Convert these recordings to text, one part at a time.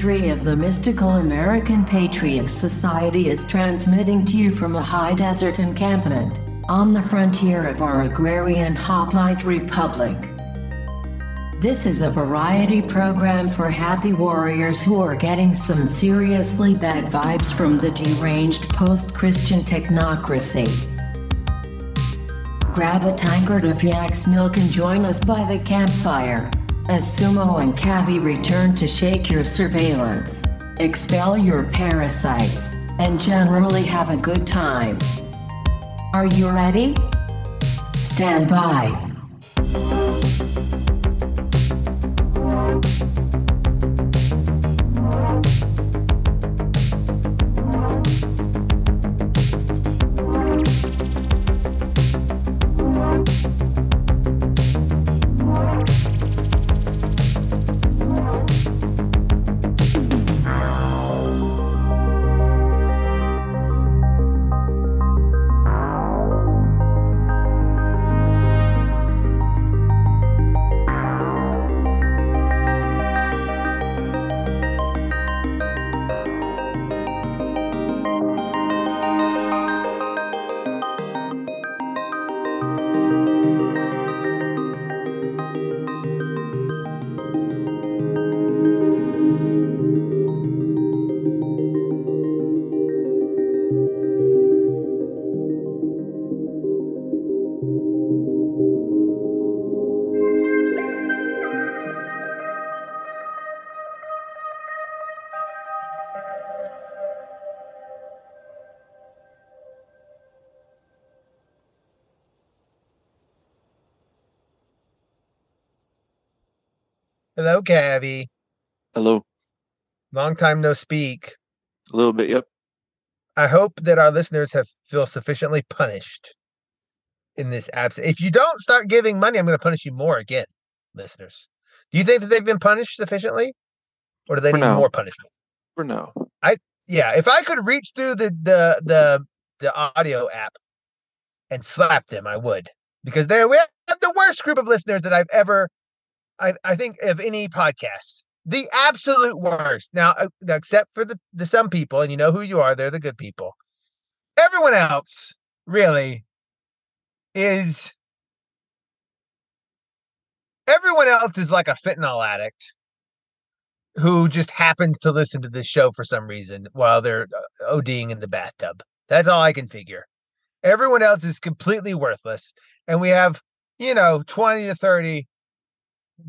friend. Season 3 of the Mystical American Patriots Society is transmitting to you from a high desert encampment on the frontier of our agrarian hoplite republic. This is a variety program for happy warriors who are getting some seriously bad vibes from the deranged post Christian technocracy. Grab a tankard of yak's milk and join us by the campfire as Sumo and Cavi return to shake your surveillance, expel your parasites, and generally have a good time. Are you ready? Stand by. Hello, Cavi. Hello. Long time no speak. A little bit, yep. I hope that our listeners have feel sufficiently punished in this absence. If you don't start giving money, I'm going to punish you more again, listeners. Do you think that they've been punished sufficiently, or do they For need now. more punishment? For now. I yeah, if I could reach through the the the the audio app and slap them, I would, because they we have the worst group of listeners that I've ever, I I think of any podcast. The absolute worst. Now, uh, except for the the some people, and you know who you are, they're the good people. Everyone else, really, is. Everyone else is like a fentanyl addict who just happens to listen to this show for some reason while they're uh, ODing in the bathtub. That's all I can figure. Everyone else is completely worthless. And we have, you know, 20 to 30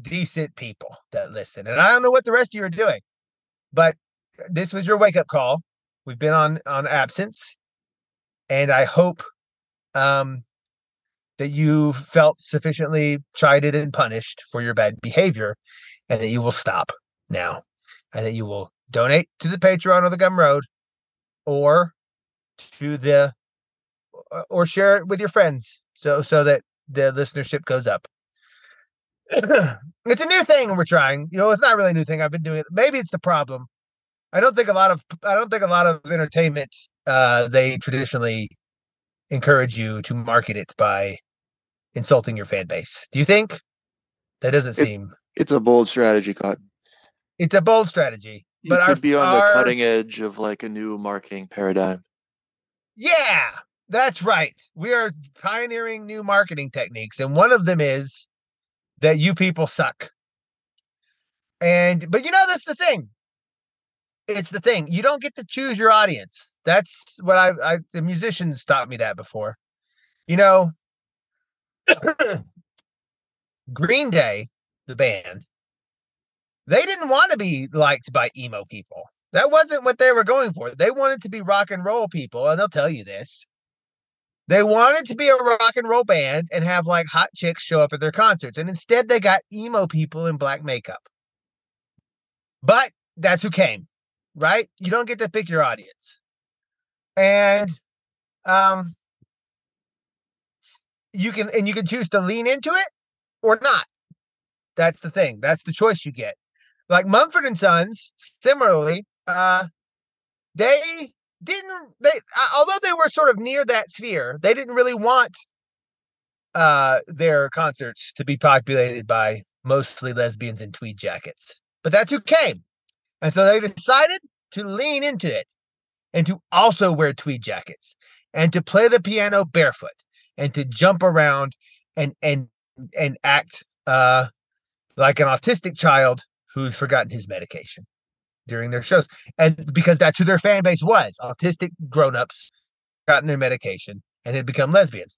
decent people that listen. And I don't know what the rest of you are doing, but this was your wake up call. We've been on on absence. And I hope um that you felt sufficiently chided and punished for your bad behavior and that you will stop now and that you will donate to the Patreon or the Gumroad or to the or share it with your friends so so that the listenership goes up. it's a new thing we're trying. You know, it's not really a new thing. I've been doing it. Maybe it's the problem. I don't think a lot of I don't think a lot of entertainment uh they traditionally encourage you to market it by insulting your fan base. Do you think? That doesn't It- seem It's a bold strategy, Cotton. it's a bold strategy. You But our- could be on our- the cutting edge of like a new marketing paradigm. Yeah, that's right. We are pioneering new marketing techniques, and one of them is that you people suck. And but you know that's the thing. It's the thing. You don't get to choose your audience. That's what I, I the musicians taught me that before. You know, Green Day, the band, they didn't want to be liked by emo people. That wasn't what they were going for. They wanted to be rock and roll people, and they'll tell you this. They wanted to be a rock and roll band and have like hot chicks show up at their concerts, and instead they got emo people in black makeup. But that's who came, right? You don't get to pick your audience. And um you can and you can choose to lean into it or not. That's the thing. That's the choice you get. Like Mumford and Sons, similarly, uh, they didn't. They although they were sort of near that sphere, they didn't really want uh their concerts to be populated by mostly lesbians in tweed jackets. But that's who came. And so they decided to lean into it and to also wear tweed jackets and to play the piano barefoot and to jump around and and and act uh like an autistic child who's forgotten his medication during their shows. And because that's who their fan base was, autistic grown-ups gotten their medication and had become lesbians.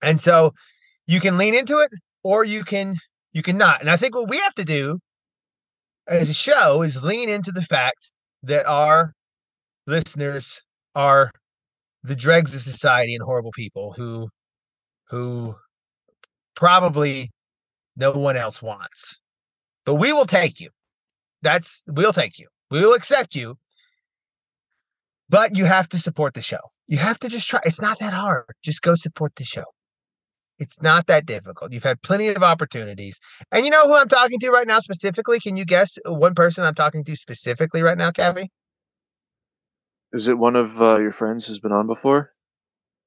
And so you can lean into it or you can you cannot. And I think what we have to do as a show is lean into the fact that our listeners are the dregs of society and horrible people who who probably no one else wants. But we will take you. That's we'll thank you. We will accept you. But you have to support the show. You have to just try. It's not that hard. Just go support the show. It's not that difficult. You've had plenty of opportunities. And you know who I'm talking to right now specifically? Can you guess one person I'm talking to specifically right now, Cavi? Is it one of uh, your friends who's been on before?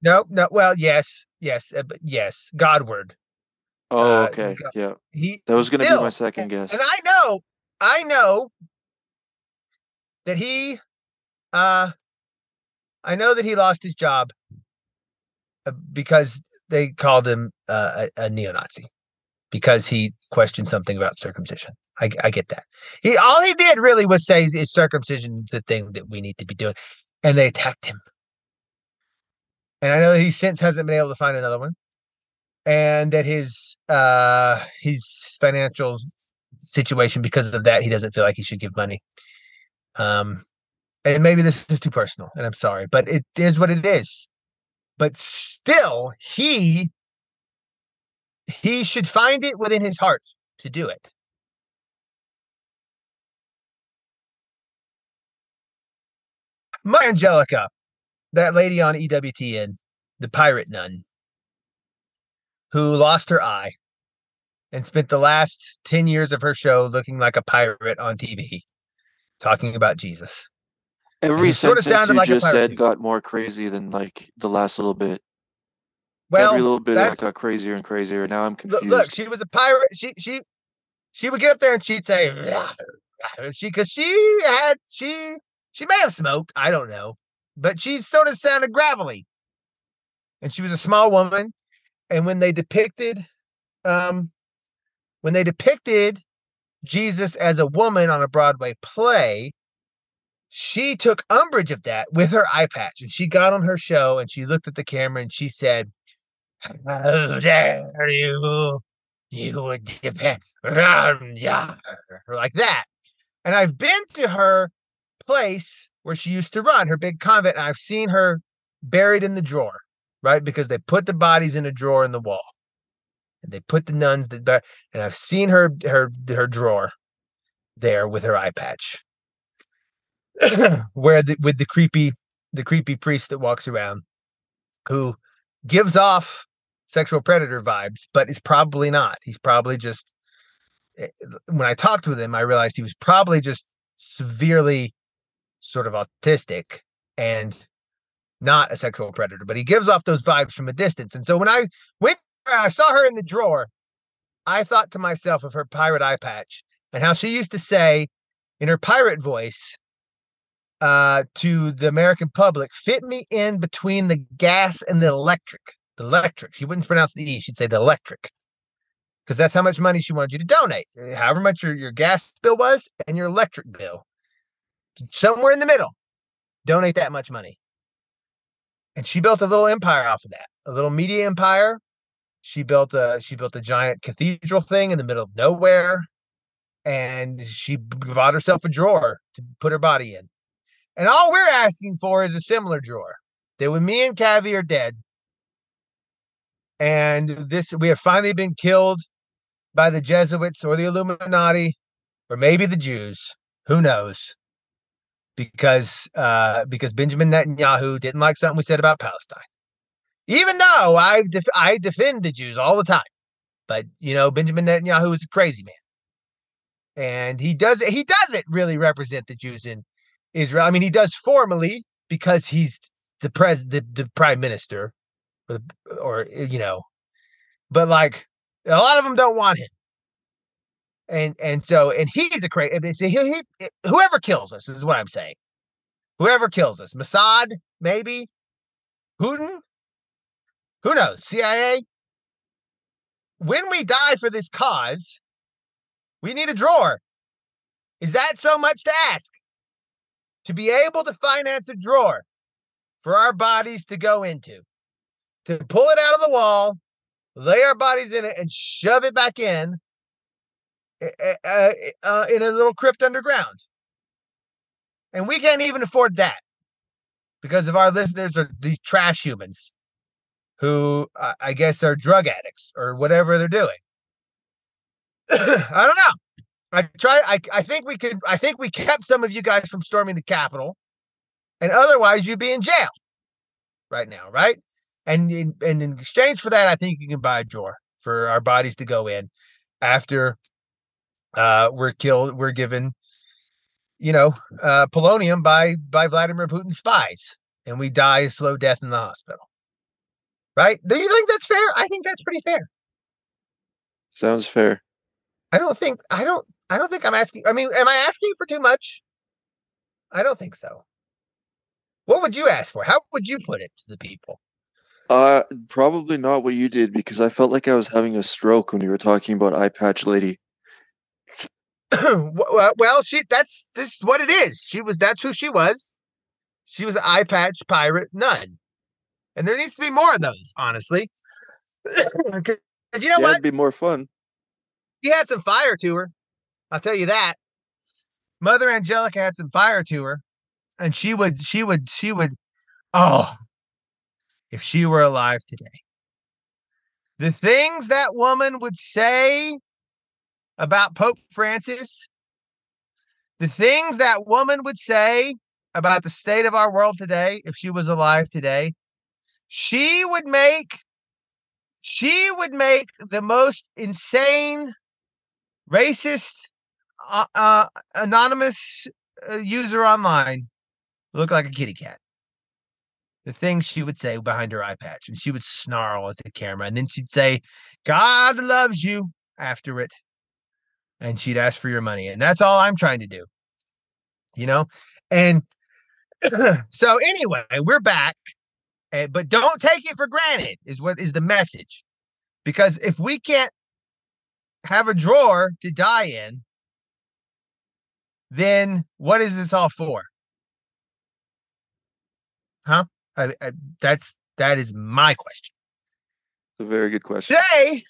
No, no. Well, yes, yes, uh, yes. Godward. Oh, Uh, okay. go- Yeah. He That was going to be my second guess. and I know, I know that he, uh, I know that he lost his job uh, because they called him uh, a, a neo-Nazi because he questioned something about circumcision. I, I get that. He all he did really was say is circumcision the thing that we need to be doing, and they attacked him. And I know that he since hasn't been able to find another one, and that his uh his financial s- situation because of that he doesn't feel like he should give money. Um, and maybe this is too personal, and I'm sorry, but it is what it is. But still, he he should find it within his heart to do it. Mother Angelica, that lady on EWTN, the pirate nun, who lost her eye and spent the last 10 years of her show looking like a pirate on TV, talking about Jesus. Every it sorta sounded you like just said got more crazy than like the last little bit. Well, Every little bit that got crazier and crazier. Now I'm confused. look, she was a pirate. She she she would get up there and she'd say she because she had she she may have smoked. I don't know, but she sort of sounded gravelly, and she was a small woman. And when they depicted, um, when they depicted Jesus as a woman on a Broadway play, she took umbrage of that with her eye patch, and she got on her show and she looked at the camera and she said. How dare you? You would depend on ya," like that. And I've been to her place where she used to run, her big convent, and I've seen her buried in the drawer, right? Because they put the bodies in a drawer in the wall. And they put the nuns that and I've seen her her her drawer there with her eye patch. where the with the creepy the creepy priest that walks around who gives off sexual predator vibes, but is probably not. He's probably just. eh, When I talked with him, I realized he was probably just severely sort of autistic and not a sexual predator, but he gives off those vibes from a distance. And so when I went, I saw her in the drawer, I thought to myself of her pirate eye patch and how she used to say in her pirate voice uh, to the American public, fit me in between the gas and the electric. The electric. She wouldn't pronounce the E, she'd say the electric. Because that's how much money she wanted you to donate. uh, However much your, your gas bill was and your electric bill. Somewhere in the middle. Donate that much money. And she built a little empire off of that. A little media empire. She built a she built a giant cathedral thing in the middle of nowhere. And she bought herself a drawer to put her body in. And all we're asking for is a similar drawer. That when me and Cavi are dead, and this we have finally been killed by the Jesuits or the Illuminati, or maybe the Jews, who knows? Because uh, because Benjamin Netanyahu didn't like something we said about Palestine. Even though I def- I defend the Jews all the time, but you know Benjamin Netanyahu is a crazy man, and he does he doesn't really represent the Jews in Israel. I mean, he does formally because he's the pres the, the prime minister, or, or you know, but like a lot of them don't want him. And and so and he's a crazy. He, he, whoever kills us is what I'm saying. Whoever kills us, Mossad, maybe, Putin, who knows? CIA. When we die for this cause, we need a drawer. Is that so much to ask? To be able to finance a drawer for our bodies to go into, to pull it out of the wall, lay our bodies in it, and shove it back in uh, uh, in a little crypt underground. And we can't even afford that because of our listeners are these trash humans who I guess are drug addicts or whatever they're doing. I don't know. I try. I, I think we could. I think we kept some of you guys from storming the Capitol, and otherwise you'd be in jail right now, right? And in, and in exchange for that, I think you can buy a drawer for our bodies to go in after uh, we're killed. We're given, you know, uh, polonium by by Vladimir Putin's spies, and we die a slow death in the hospital. Right? Do you think that's fair? I think that's pretty fair. Sounds fair. I don't think I don't I don't think I'm asking. I mean, am I asking for too much? I don't think so. What would you ask for? How would you put it to the people? Uh, probably not what you did because I felt like I was having a stroke when you were talking about Eye Patch Lady. well, she that's just what it is. She was that's who she was. She was an eye patch pirate nun. And there needs to be more of those, honestly. you know yeah, what? It'd be more fun. She had some fire to her. I'll tell you that. Mother Angelica had some fire to her. And she would, she would, she would, oh, if she were alive today. The things that woman would say about Pope Francis, the things that woman would say about the state of our world today, if she was alive today, she would make she would make the most insane racist uh, uh, anonymous uh, user online look like a kitty cat. The things she would say behind her eye patch and she would snarl at the camera and then she'd say god loves you after it and she'd ask for your money and that's all i'm trying to do you know? And so anyway we're back and, but don't take it for granted is what is the message because if we can't have a drawer to die in then what is this all for huh I, I, that's that is my question It's a very good question today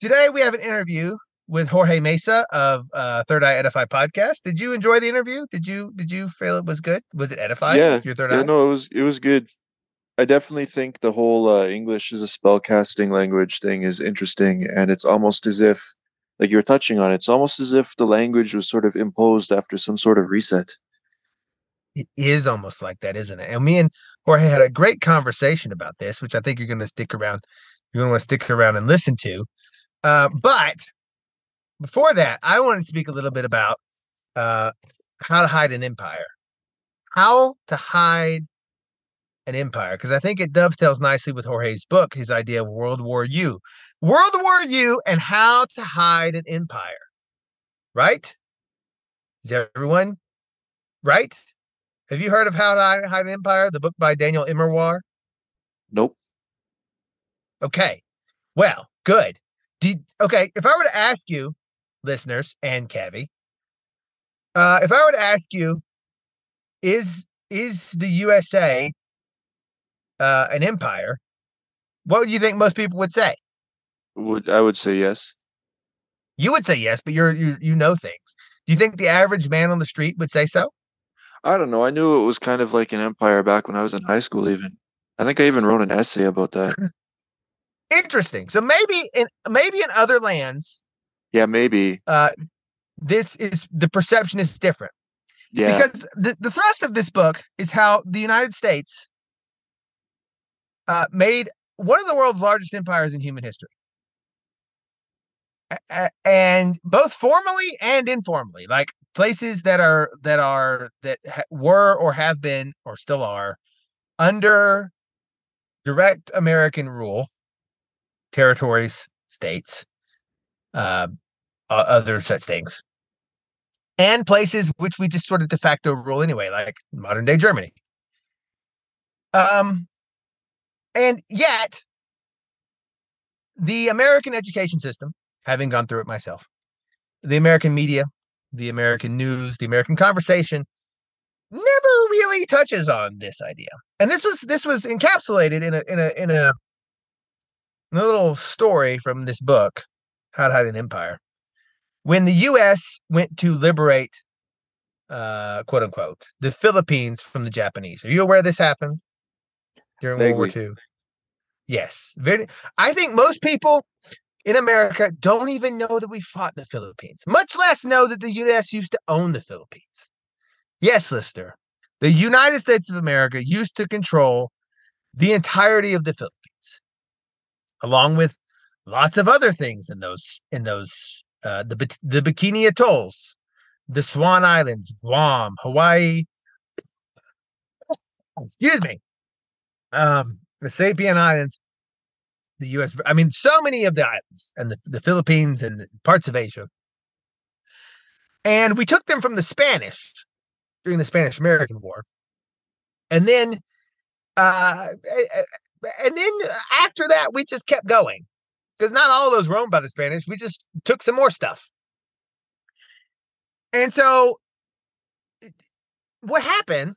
today we have an interview with Jorge Mesa of uh, Third Eye Edify podcast. Did you enjoy the interview? Did you did you feel it was good? Was it edifying? Yeah, your third yeah, eye. No, it was it was good. I definitely think the whole uh, English as a spellcasting language thing is interesting, and it's almost as if, like you're touching on, it's almost as if the language was sort of imposed after some sort of reset. It is almost like that, isn't it? And me and Jorge had a great conversation about this, which I think you're going to stick around. You're going to want to stick around and listen to. Uh, but before that, I want to speak a little bit about uh, how to hide an empire. How to hide an empire, because I think it dovetails nicely with Jorge's book, his idea of World War You. World War You and how to hide an empire. Right? Is everyone right? Have you heard of How to Hide an Empire, the book by Daniel Immerwahr? Nope. Okay. Well, good. Did, okay, if I were to ask you listeners and Cavi. Uh, if I were to ask you, is is the USA uh, an empire? What would you think most people would say? Would I would say yes. You would say yes, but you're you you know things. Do you think the average man on the street would say so? I don't know. I knew it was kind of like an empire back when I was in high school. Even I think I even wrote an essay about that. Interesting. So maybe in maybe in other lands, yeah, maybe. Uh, this is the perception is different. Yeah. Because the, the thrust of this book is how the United States uh, made one of the world's largest empires in human history. A- and both formally and informally, like places that are that are that ha- were or have been or still are under direct American rule, territories, states, uh, other such things, and places which we just sort of de facto rule anyway, like modern day Germany. Um, and yet, the American education system, having gone through it myself, the American media, the American news, the American conversation never really touches on this idea. And this was this was encapsulated in a in a in a, in a little story from this book, How to Hide an Empire. When the US went to liberate uh quote unquote the Philippines from the Japanese. Are you aware this happened during World War II? Yes. Very I think most people in America don't even know that we fought the Philippines, much less know that the US used to own the Philippines. Yes, listener, the United States of America used to control the entirety of the Philippines, along with lots of other things in those in those uh, the the Bikini Atolls, the Swan Islands, Guam, Hawaii. Excuse me, um, the Saipan Islands, the U.S. I mean, so many of the islands and the, the Philippines and parts of Asia, and we took them from the Spanish during the Spanish American War. And then uh eh, eh, eh, and then after that we just kept going. Because not all of those were owned by the Spanish. We just took some more stuff. And so what happened?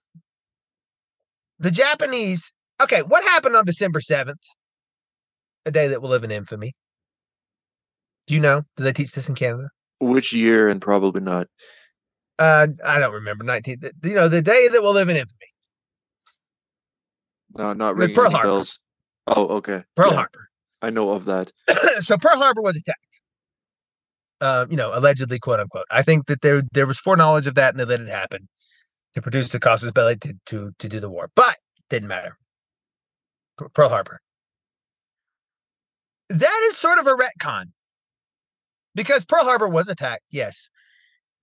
The Japanese, okay, what happened on December 7th? A day that will live in infamy. Do you know? Do they teach this in Canada? Which year and probably not. Uh, I don't remember 19. You know, the day that will live in infamy. No, not ringing Pearl Harbor. bells. Oh, okay. Pearl yeah, Harbor. I know of that. so Pearl Harbor was attacked. Uh, you know, allegedly, quote unquote. I think that there there was foreknowledge of that, and they let it happen to produce the casus belli to to to do the war, but it didn't matter. Pearl Harbor. That is sort of a retcon because Pearl Harbor was attacked, yes,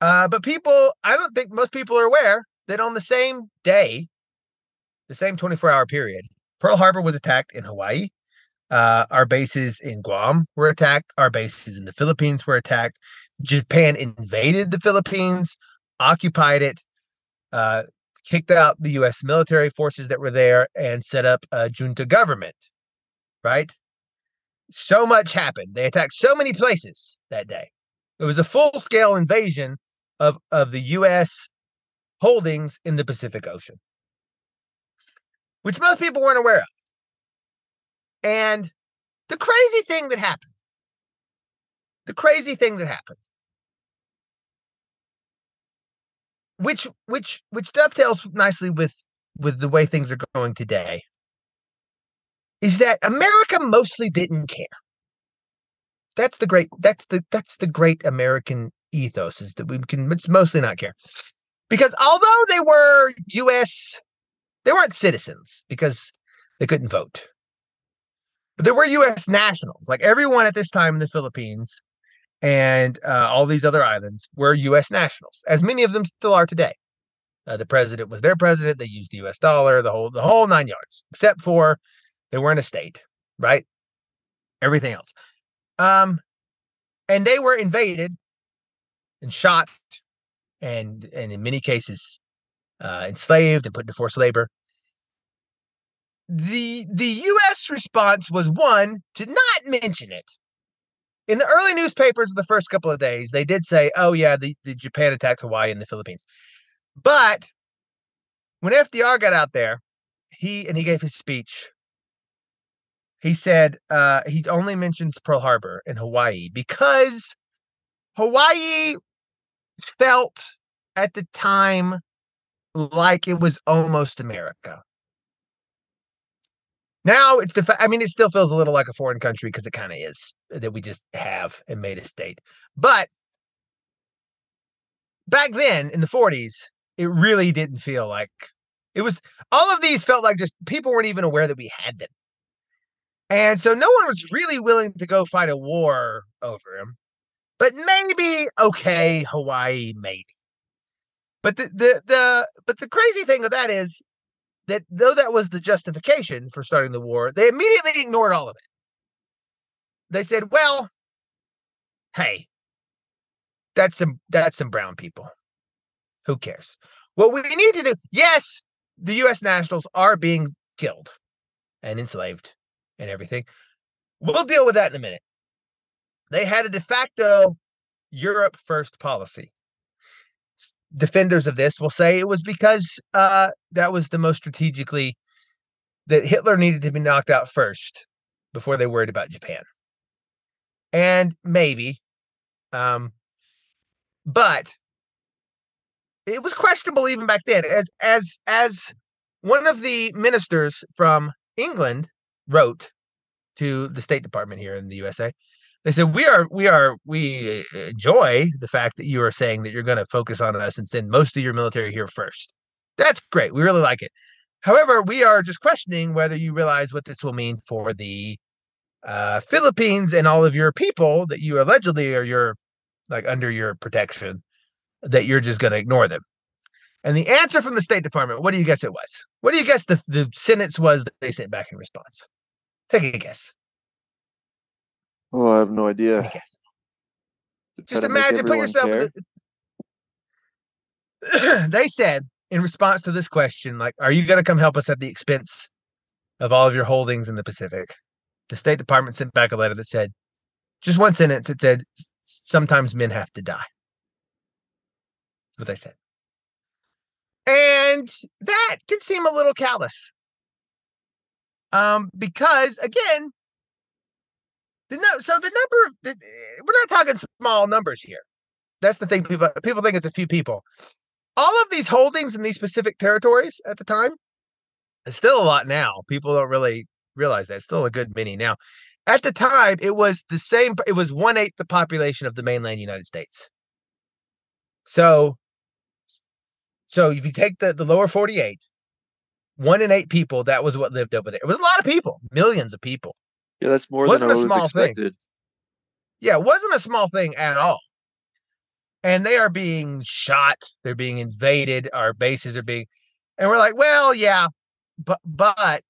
uh, but people, I don't think most people are aware that on the same day, the same 24 hour period, Pearl Harbor was attacked in Hawaii. Uh, our bases in Guam were attacked. Our bases in the Philippines were attacked. Japan invaded the Philippines, occupied it, uh, kicked out the U.S. military forces that were there, and set up a junta government. Right? So much happened. They attacked so many places that day. It was a full scale invasion of, of the U.S. holdings in the Pacific Ocean, which most people weren't aware of. And the crazy thing that happened, the crazy thing that happened, which which which dovetails nicely with with the way things are going today, is that America mostly didn't care. That's the great that's the that's the great American ethos is that we can mostly not care. Because although they were US, they weren't citizens because they couldn't vote. But they were US nationals. Like everyone at this time in the Philippines and uh, all these other islands were US nationals, as many of them still are today. Uh, the president was their president. They used the US dollar, the whole the whole nine yards, except for they weren't a state, right? Everything else. Um, and they were invaded and shot and and in many cases uh, enslaved and put into forced labor. The the U.S. response was one to not mention it. In the early newspapers of the first couple of days, they did say, "Oh yeah, the, the Japan attacked Hawaii and the Philippines," but when FDR got out there, he and he gave his speech. He said uh, he only mentions Pearl Harbor and Hawaii because Hawaii felt at the time like it was almost America. Now it's the I mean, it still feels a little like a foreign country because it kind of is that we just have and made a state. But back then in the 40s, it really didn't feel like it was all of these felt like just people weren't even aware that we had them. And so no one was really willing to go fight a war over him. but maybe okay, Hawaii, maybe. But the, the the but the crazy thing of that is that though that was the justification for starting the war, they immediately ignored all of it. They said, "Well, hey, that's some that's some brown people. Who cares? What we need to do, yes, the US nationals are being killed and enslaved and everything. We'll deal with that in a minute. They had a de facto Europe first policy. Defenders of this will say it was because uh, that was the most strategically that Hitler needed to be knocked out first before they worried about Japan. And maybe, um, but it was questionable even back then. As as as one of the ministers from England wrote to the State Department here in the USA, they said we are we are we enjoy the fact that you are saying that you're going to focus on us and send most of your military here first. That's great. We really like it. However, we are just questioning whether you realize what this will mean for the uh, Philippines and all of your people that you allegedly are your like under your protection that you're just going to ignore them. And the answer from the State Department, what do you guess it was? What do you guess the, the sentence was that they sent back in response? Take a guess. Oh, I have no idea. Just imagine, put yourself. In The, they said in response to this question, like, "Are you going to come help us at the expense of all of your holdings in the Pacific?" The State Department sent back a letter that said, just one sentence. It said, "Sometimes men have to die." what they said. And that can seem a little callous. Um, because again, the no, so the number the, we're not talking small numbers here. That's the thing. People people think it's a few people. All of these holdings in these specific territories at the time, it's still a lot now. People don't really realize that. It's still a good many now. At the time, it was the same. It was one eighth the population of the mainland United States. So so if you take the, the lower 48, one in eight people, that was what lived over there. It was a lot of people, millions of people. Yeah, that's more wasn't than I a small expected. Thing. Yeah, it wasn't a small thing at all. And they are being shot, they're being invaded, our bases are being and we're like, well, yeah, but but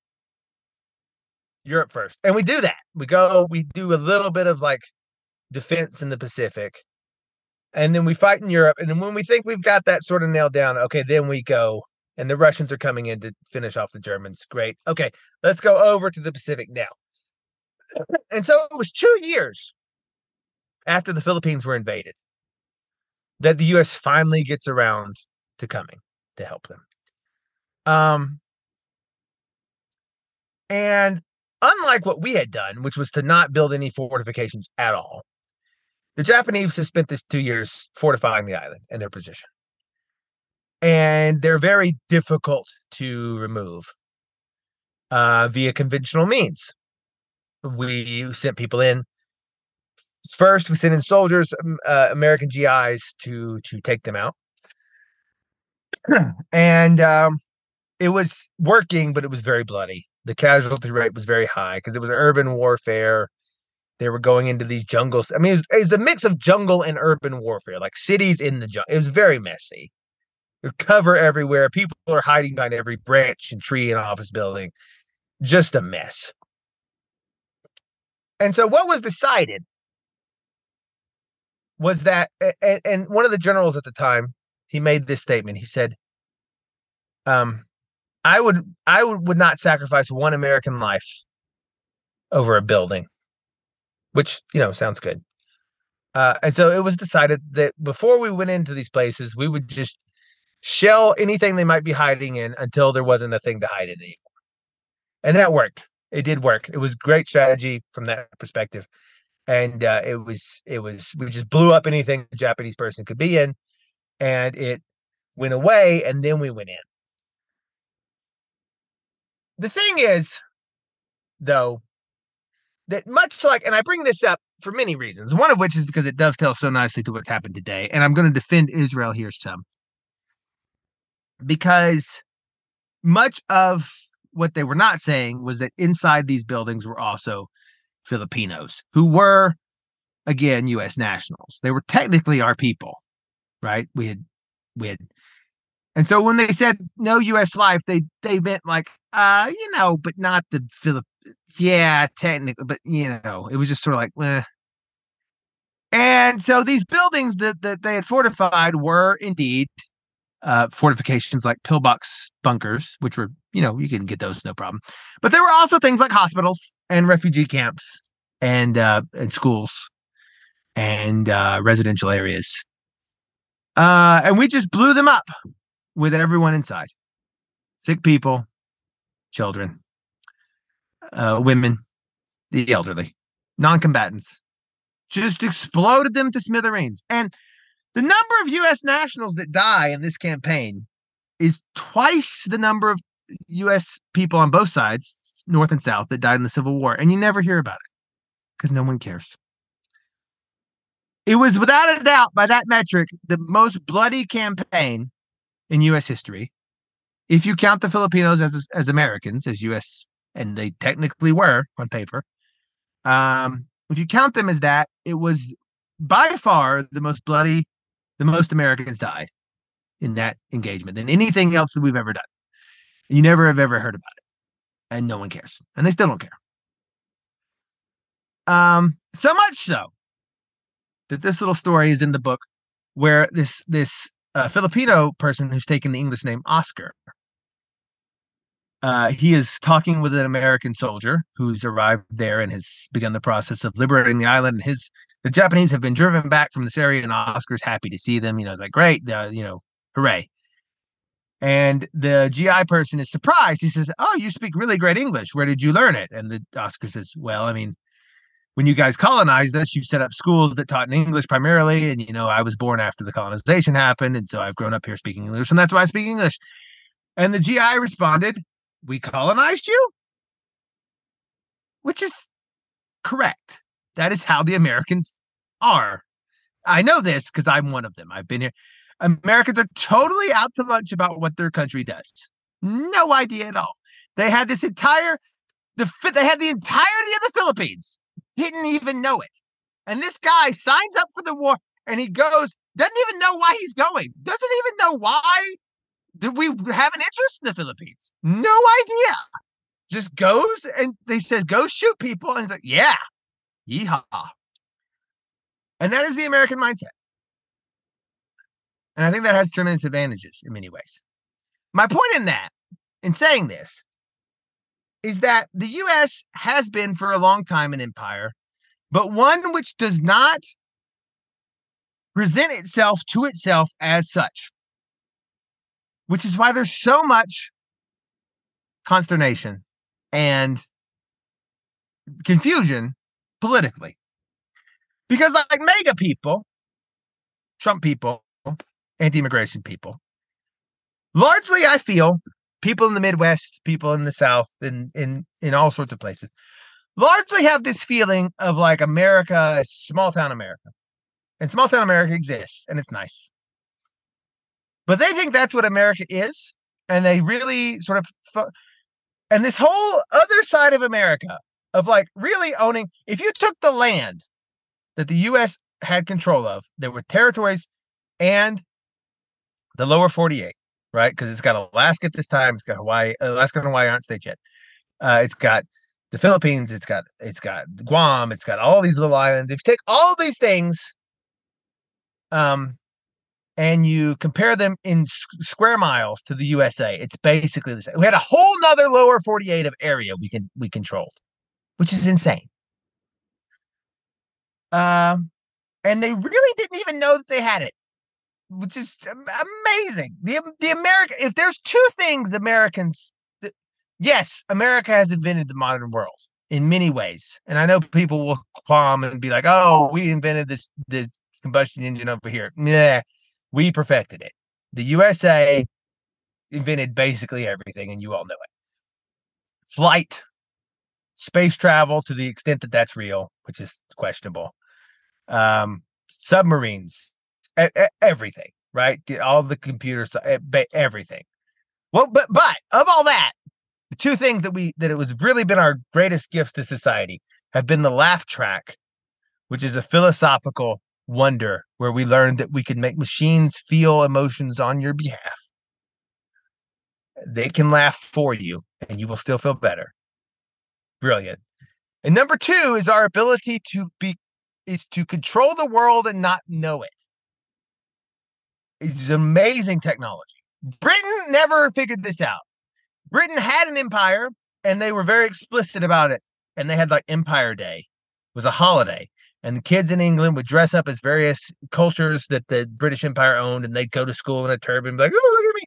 Europe first. And we do that. We go, we do a little bit of like defense in the Pacific and then we fight in Europe. And then when we think we've got that sort of nailed down, okay, then we go. And the Russians are coming in to finish off the Germans. Great. Okay, let's go over to the Pacific now. And so it was two years after the Philippines were invaded that the U.S. finally gets around to coming to help them. Um, and unlike what we had done, which was to not build any fortifications at all, the Japanese have spent this two years fortifying the island and their position. And they're very difficult to remove uh, via conventional means. We sent people in. First, we sent in soldiers, um, uh, American GIs, to to take them out, and um, it was working, but it was very bloody. The casualty rate was very high because it was urban warfare they were going into these jungles. I mean, it was, a mix of jungle and urban warfare, like cities in the jungle. It was very messy. Cover everywhere. People are hiding behind every branch and tree and office building. Just a mess. And so, what was decided was that, and, and one of the generals at the time, he made this statement. He said, um, I would I would, would not sacrifice one American life over a building which you know sounds good. Uh, and so it was decided that before we went into these places, we would just shell anything they might be hiding in until there wasn't a thing to hide in anymore. And that worked. It did work. It was great strategy from that perspective. And uh, it was it was we just blew up anything a Japanese person could be in, and it went away. And then we went in. The thing is, though, that much like, and I bring this up for many reasons, one of which is because it dovetails so nicely to what's happened today. And I'm going to defend Israel here some. Because much of what they were not saying was that inside these buildings were also Filipinos who were, again, US nationals. They were technically our people, right? We had, we had, and so when they said no US life, they, they meant like, uh, you know, but not the Philip yeah, technically, but you know, it was just sort of like, eh. And so these buildings that, that they had fortified were indeed uh, fortifications like pillbox bunkers, which were, you know, you can get those no problem. But there were also things like hospitals and refugee camps and uh, and schools and uh, residential areas. Uh, and we just blew them up with everyone inside sick people, children, uh, women, the elderly, non combatants. Just exploded them to smithereens. And the number of U.S. nationals that die in this campaign is twice the number of U.S. people on both sides, North and South, that died in the Civil War. And you never hear about it because no one cares. It was without a doubt, by that metric, the most bloody campaign in U.S. history. If you count the Filipinos as as Americans, as U.S. and they technically were on paper, um, if you count them as that, it was by far the most bloody, the most Americans died in that engagement than anything else that we've ever done. You never have ever heard about it, and no one cares, and they still don't care. Um, so much so that this little story is in the book where this this uh, Filipino person who's taken the English name Oscar. Uh, he is talking with an American soldier who's arrived there and has begun the process of liberating the island. And his the Japanese have been driven back from this area, and Oscar's happy to see them. You know, it's like great, uh, you know, hooray! And the GI person is surprised. He says, "Oh, you speak really great English. Where did you learn it?" And the Oscar says, "Well, I mean, when you guys colonized us, you set up schools that taught in English primarily. And, you know, I was born after the colonization happened. And so I've grown up here speaking English. And that's why I speak English. And the GI responded, We colonized you? Which is correct. That is how the Americans are. I know this because I'm one of them. I've been here. Americans are totally out to lunch about what their country does. No idea at all. They had this entire the they had the entirety of the Philippines didn't even know it. And this guy signs up for the war and he goes, doesn't even know why he's going, doesn't even know why did we have an interest in the Philippines. No idea. Just goes and they said, go shoot people. And he's like, yeah, yeehaw. And that is the American mindset. And I think that has tremendous advantages in many ways. My point in that, in saying this, is that the US has been for a long time an empire, but one which does not present itself to itself as such, which is why there's so much consternation and confusion politically. Because, like MAGA people, Trump people, anti immigration people, largely I feel people in the Midwest, people in the South, in in in all sorts of places, largely have this feeling of like America is small town America, and small town America exists, and it's nice. But they think that's what America is, and they really sort of, and this whole other side of America of like really owning. If you took the land that the U.S. had control of, there were territories and the lower 48 right? Because it's got Alaska at this time. It's got Hawaii. Alaska and Hawaii aren't states yet. Uh, it's got the Philippines. It's got it's got Guam. It's got all these little islands. If you take all these things, um, and you compare them in square miles to the USA, it's basically the same. We had a whole nother lower 48 of area we can we controlled, which is insane. Um, and they really didn't even know that they had it which is amazing. The the America, if there's two things Americans, yes, America has invented the modern world in many ways, and I know people will qualm and be like, "Oh, we invented this this combustion engine over here." Yeah, we perfected it. The USA invented basically everything, and you all know it. Flight, space travel to the extent that that's real, which is questionable. Um, submarines, everything, right? All the computers, everything. Well, but but of all that, the two things that we that it was really been our greatest gifts to society have been the laugh track, which is a philosophical wonder where we learned that we can make machines feel emotions on your behalf. They can laugh for you and you will still feel better. Brilliant. And number two is our ability to be is to control the world and not know it. It's amazing technology. Britain never figured this out. Britain had an empire and they were very explicit about it. And they had like Empire Day was a holiday. And the kids in England would dress up as various cultures that the British Empire owned, and they'd go to school in a turban, like, oh, look at me.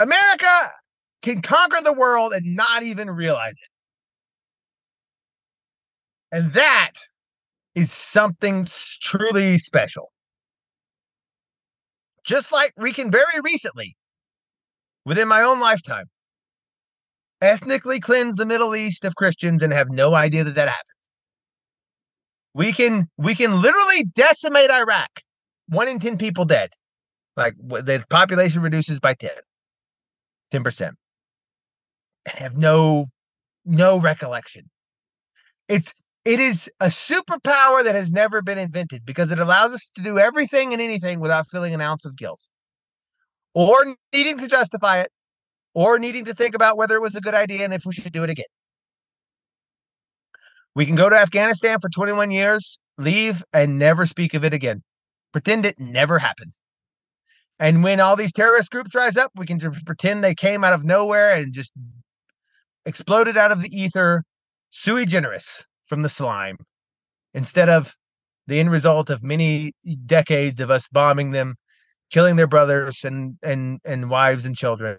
America can conquer the world and not even realize it. And that is something truly special. Just like we can very recently, within my own lifetime, ethnically cleanse the Middle East of Christians and have no idea that that happened. We can we can literally decimate Iraq. One in 10 people dead. Like the population reduces by 10. 10%. And have no no recollection. It's it is a superpower that has never been invented because it allows us to do everything and anything without feeling an ounce of guilt or needing to justify it or needing to think about whether it was a good idea and if we should do it again. We can go to Afghanistan for 21 years, leave, and never speak of it again. Pretend it never happened. And when all these terrorist groups rise up, we can just pretend they came out of nowhere and just exploded out of the ether, sui generis from the slime, instead of the end result of many decades of us bombing them, killing their brothers and and and wives and children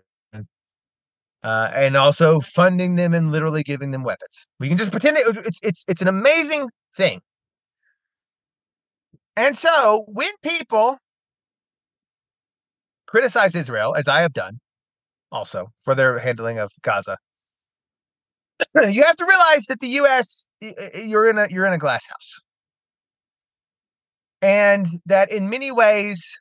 uh, and also funding them and literally giving them weapons. We can just pretend it, it's it's it's an amazing thing. And so when people criticize Israel, as I have done, also for their handling of Gaza, you have to realize that the U.S. you're in a you're in a glass house, and that in many ways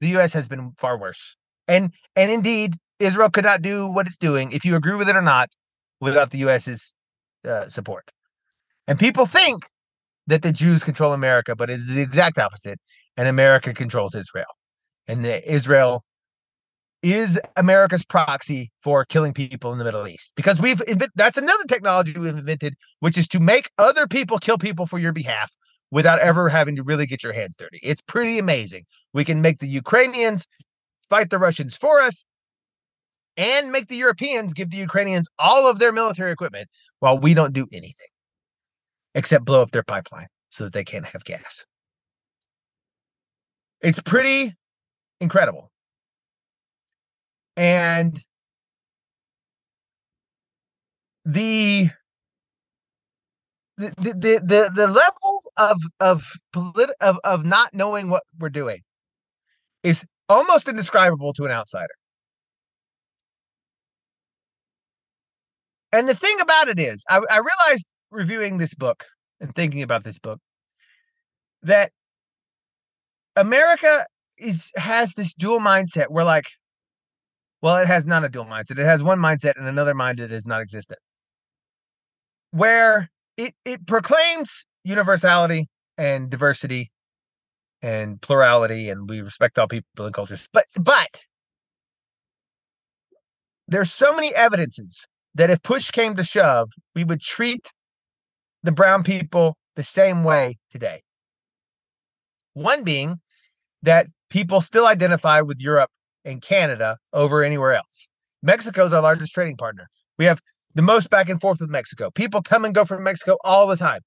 the U.S. has been far worse. And and indeed, Israel could not do what it's doing, if you agree with it or not, without the U.S.'s uh, support. And people think that the Jews control America, but it's the exact opposite. And America controls Israel. And Israel is America's proxy for killing people in the Middle East. Because we've invented that's another technology we've invented, which is to make other people kill people for your behalf without ever having to really get your hands dirty. It's pretty amazing. We can make the Ukrainians fight the Russians for us and make the Europeans give the Ukrainians all of their military equipment while we don't do anything except blow up their pipeline so that they can't have gas. It's pretty incredible. And the the the the, the level of of polit- of of not knowing what we're doing is almost indescribable to an outsider. And the thing about it is, I, I realized reviewing this book and thinking about this book that America is has this dual mindset where like well it has not a dual mindset it has one mindset and another mind that is not existent where it it proclaims universality and diversity and plurality and we respect all people and cultures but but there's so many evidences that if push came to shove, we would treat the brown people the same way today. One being that people still identify with Europe and Canada over anywhere else. Mexico is our largest trading partner. We have the most back and forth with Mexico. People come and go from Mexico all the time.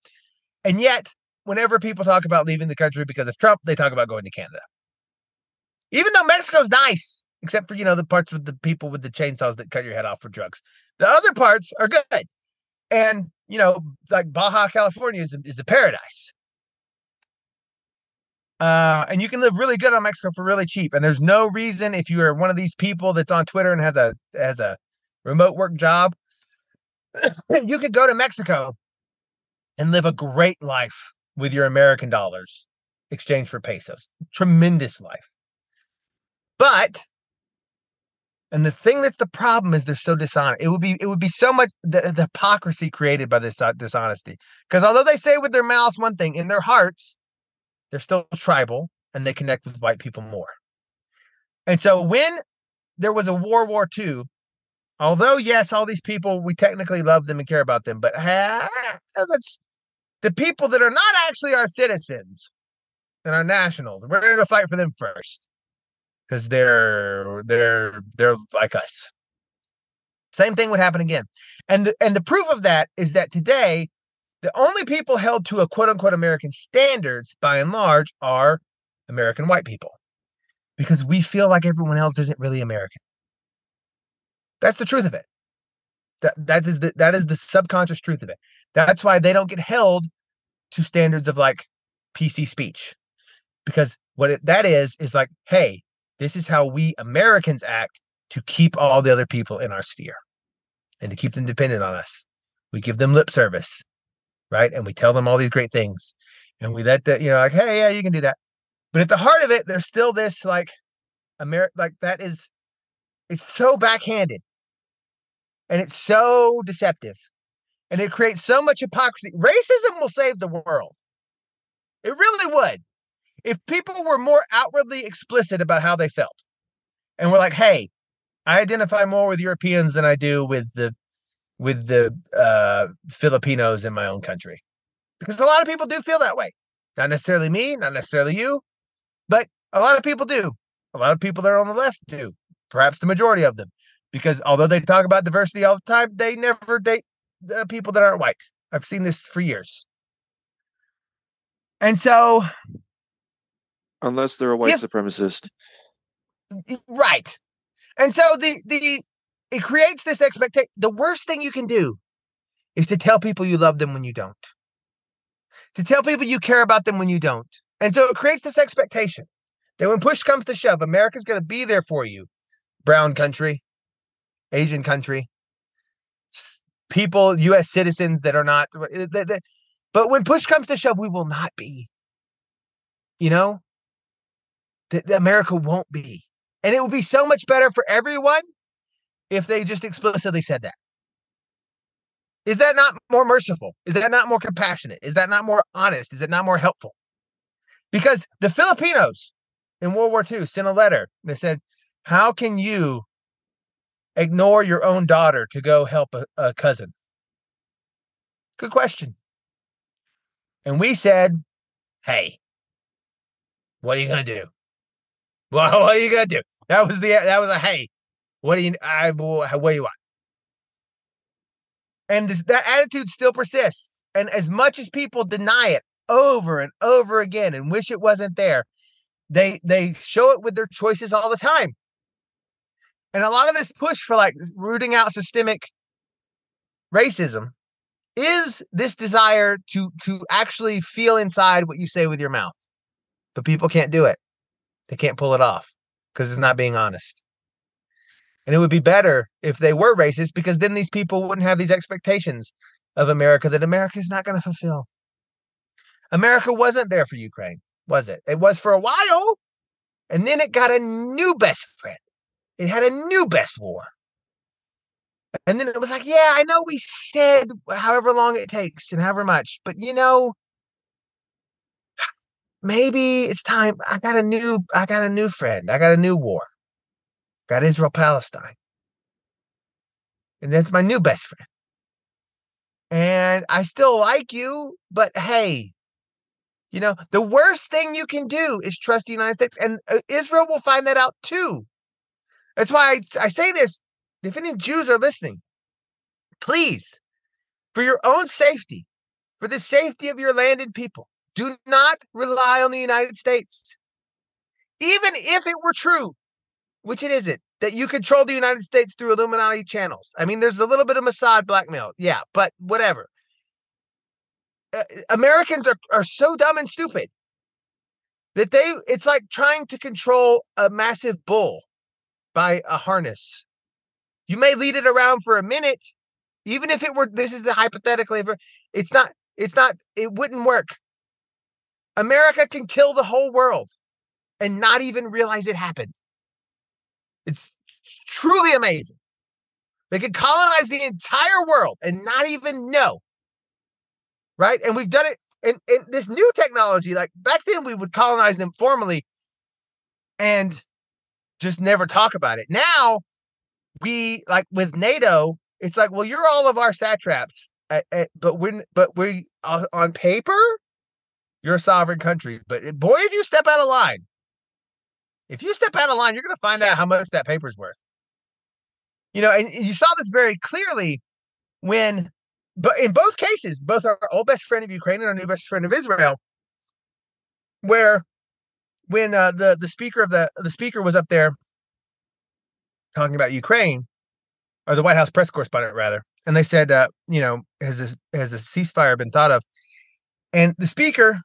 And yet, whenever people talk about leaving the country because of Trump, they talk about going to Canada. Even though Mexico's nice, except for, you know, the parts with the people with the chainsaws that cut your head off for drugs. The other parts are good. And, you know, like Baja California is is a paradise. Uh, and you can live really good on Mexico for really cheap. And there's no reason if you are one of these people that's on Twitter and has a has a remote work job, you could go to Mexico and live a great life with your American dollars exchanged for pesos. Tremendous life. But and the thing that's the problem is they're so dishonest. It would be it would be so much the, the hypocrisy created by this uh, dishonesty. Because although they say with their mouths one thing, in their hearts, they're still tribal and they connect with white people more. And so when there was a World War II, although yes, all these people we technically love them and care about them, but let's the people that are not actually our citizens and our nationals, we're going to fight for them first because they're they're they're like us. Same thing would happen again, and the, and the proof of that is that today the only people held to a quote unquote American standards, by and large, are American white people because we feel like everyone else isn't really American. That's the truth of it. That that is the that is the subconscious truth of it. That's why they don't get held to standards of like PC speech. Because what it, that is is like, hey, this is how we Americans act to keep all the other people in our sphere and to keep them dependent on us. We give them lip service, right? And we tell them all these great things. And we mm. let that, you know, like, hey, yeah, you can do that. But at the heart of it, there's still this like America, like that is, it's so backhanded and it's so deceptive and it creates so much hypocrisy. Racism will save the world. It really would. If people were more outwardly explicit about how they felt and were like, hey, I identify more with Europeans than I do with the with the uh, Filipinos in my own country. Because a lot of people do feel that way. Not necessarily me, not necessarily you, but a lot of people do. A lot of people that are on the left do. Perhaps the majority of them because although they talk about diversity all the time, they never date the people that aren't white. I've seen this for years. And so unless they're a white if, supremacist. Right. And so the the it creates this expectation. The worst thing you can do is to tell people you love them when you don't. To tell people you care about them when you don't. And so it creates this expectation that when push comes to shove, America's going to be there for you, brown country, Asian country, people, U.S. citizens that are not. Uh, but when push comes to shove, we will not be. You know, that America won't be, and it will be so much better for everyone if they just explicitly said that. Is that not more merciful? Is that not more compassionate? Is that not more honest? Is it not more helpful? Because the Filipinos in World War II sent a letter. They said, How can you ignore your own daughter to go help a, a cousin? Good question. And we said, hey, what are you gonna do? Well, what are you gonna do? That was the that was a hey. What do you I what do you want? And this, that attitude still persists. And as much as people deny it over and over again and wish it wasn't there, they they show it with their choices all the time. And a lot of this push for like rooting out systemic racism is this desire to to actually feel inside what you say with your mouth. But people can't do it. They can't pull it off because it's not being honest. And it would be better if they were racist because then these people wouldn't have these expectations of America that America is not going to fulfill. America wasn't there for Ukraine, was it? It was for a while. And then it got a new best friend. It had a new best war. And then it was like, yeah, I know we said however long it takes and however much, but you know, maybe it's time. I got a new, I got a new friend. I got a new war. Got Israel Palestine. And that's my new best friend. And I still like you, but hey, you know, the worst thing you can do is trust the United States. And uh, Israel will find that out too. That's why I, I say this. If any Jews are listening, please, for your own safety, for the safety of your landed people, do not rely on the United States. Even if it were true, which it isn't, that you control the United States through Illuminati channels. I mean, there's a little bit of Mossad blackmail. Yeah, but whatever. Uh, Americans are, are so dumb and stupid that they, it's like trying to control a massive bull by a harness. You may lead it around for a minute, even if it were. This is a hypothetically. It's not. It's not. It wouldn't work. America can kill the whole world and not even realize it happened. It's truly amazing. They could colonize the entire world and not even know. Right? And we've done it in, in this new technology. Like back then, we would colonize them formally and just never talk about it. Now we like with NATO, it's like, well, you're all of our satraps. uh, uh, but when but we uh, on paper, you're a sovereign country. But uh, boy, if you step out of line, if you step out of line, you're going to find out how much that paper's worth. You know, and you saw this very clearly when, but in both cases, both our old best friend of Ukraine and our new best friend of Israel, where when uh, the the speaker of the the speaker was up there talking about Ukraine, or the White House press correspondent rather, and they said, uh, you know, has a, has a ceasefire been thought of? And the speaker,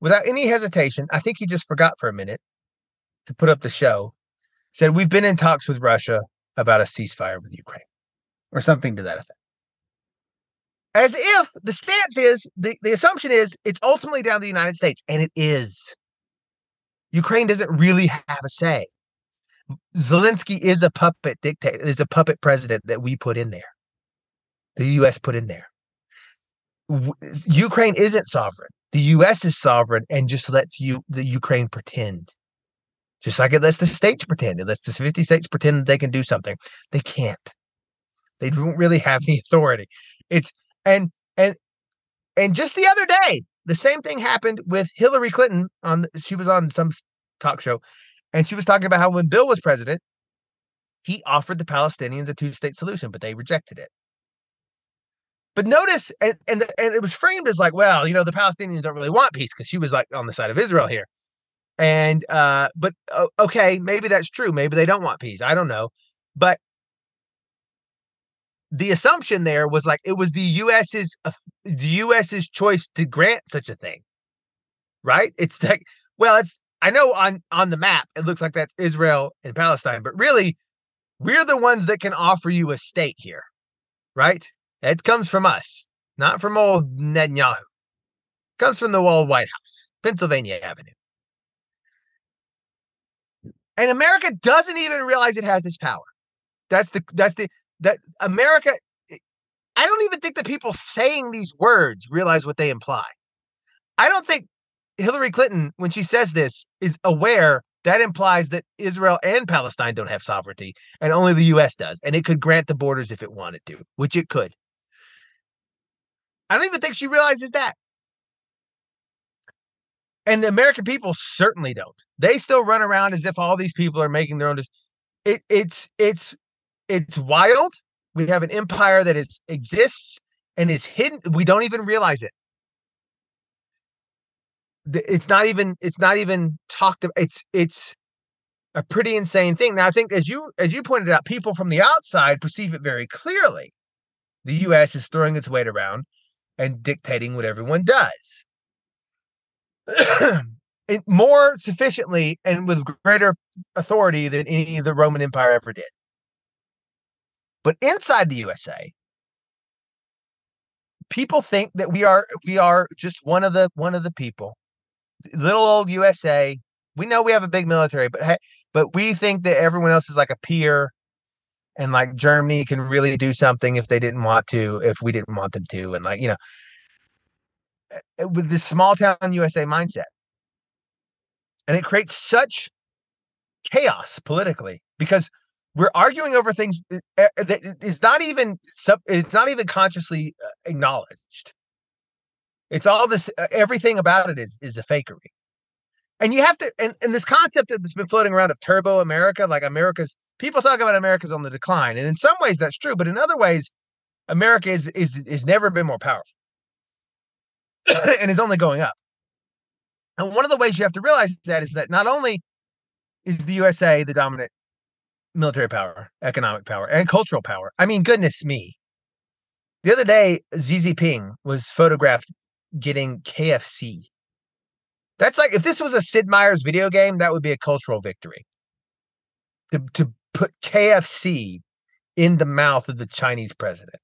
without any hesitation, I think he just forgot for a minute to put up the show, said, "We've been in talks with Russia about a ceasefire with Ukraine," or something to that effect. As if the stance is the, the assumption is it's ultimately down to the United States, and it is. Ukraine doesn't really have a say. Zelensky is a puppet dictator, is a puppet president that we put in there. The US put in there. W- Ukraine isn't sovereign. The US is sovereign and just lets you the Ukraine pretend. Just like it lets the states pretend. It lets the 50 states pretend that they can do something. They can't. They don't really have any authority. It's and and and just the other day, the same thing happened with Hillary Clinton on she was on some talk show and she was talking about how when Bill was president, he offered the Palestinians a two-state solution, but they rejected it. But notice, and and, and it was framed as like, well, you know, the Palestinians don't really want peace because she was like on the side of Israel here. And uh, but okay, maybe that's true. Maybe they don't want peace. I don't know. But the assumption there was like it was the US's uh, the US's choice to grant such a thing. Right? It's like, well, it's I know on on the map it looks like that's Israel and Palestine, but really we're the ones that can offer you a state here, right? It comes from us, not from old Netanyahu. It comes from the old White House, Pennsylvania Avenue. And America doesn't even realize it has this power. That's the that's the that America I don't even think the people saying these words realize what they imply. I don't think Hillary Clinton, when she says this, is aware that implies that Israel and Palestine don't have sovereignty and only the US does. And it could grant the borders if it wanted to, which it could. I don't even think she realizes that. And the American people certainly don't. They still run around as if all these people are making their own. It, it's it's it's wild. We have an empire that is exists and is hidden. We don't even realize it it's not even it's not even talked about it's it's a pretty insane thing now i think as you as you pointed out people from the outside perceive it very clearly the us is throwing its weight around and dictating what everyone does more sufficiently and with greater authority than any of the roman empire ever did but inside the usa people think that we are we are just one of the one of the people little old USA. We know we have a big military, but but we think that everyone else is like a peer, and like Germany can really do something if they didn't want to, if we didn't want them to, and like you know, with this small town USA mindset, and it creates such chaos politically because we're arguing over things eh, that is not even sub, it's not even consciously uh, acknowledged it's all this. Uh, everything about it is is a fakery, and you have to. And, and this concept that's been floating around of turbo America, like America's people talk about America's on the decline, and in some ways that's true, but in other ways, America is is is never been more powerful, and is only going up. And one of the ways you have to realize that is that not only is the USA the dominant military power, economic power, and cultural power. I mean, goodness me. The other day, Xi Jinping was photographed getting KFC. That's like if this was a Sid Meier's video game, that would be a cultural victory. To to put KFC in the mouth of the Chinese president.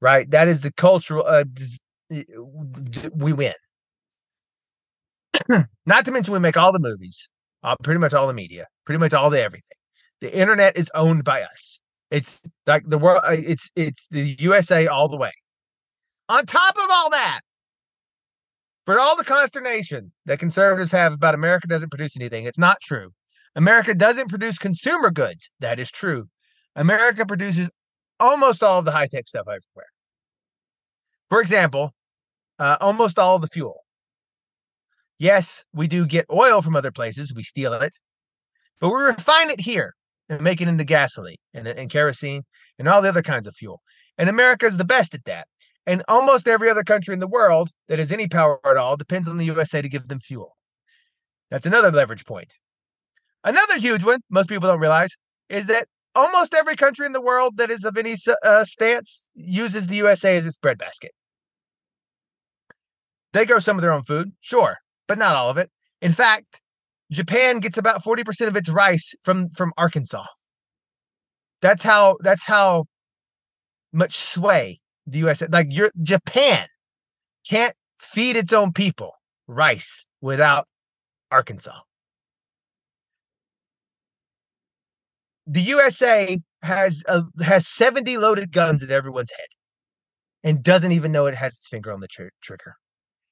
Right? That is the cultural uh, we win. Not to mention we make all the movies, uh, pretty much all the media, pretty much all the everything. The internet is owned by us. It's like the world. Uh, it's it's the USA all the way. On top of all that, for all the consternation that conservatives have about America doesn't produce anything, it's not true. America doesn't produce consumer goods. That is true. America produces almost all of the high tech stuff everywhere. For example, uh, almost all of the fuel. Yes, we do get oil from other places, we steal it, but we refine it here and make it into gasoline and, and kerosene and all the other kinds of fuel. And America is the best at that. And almost every other country in the world that has any power at all depends on the USA to give them fuel. That's another leverage point. Another huge one, most people don't realize, is that almost every country in the world that is of any uh, stance uses the USA as its breadbasket. They grow some of their own food, sure, but not all of it. In fact, Japan gets about 40% of its rice from from Arkansas. That's how that's how much sway the US like your Japan can't feed its own people rice without Arkansas. The USA has a, has 70 loaded guns at everyone's head and doesn't even know it has its finger on the tr- trigger.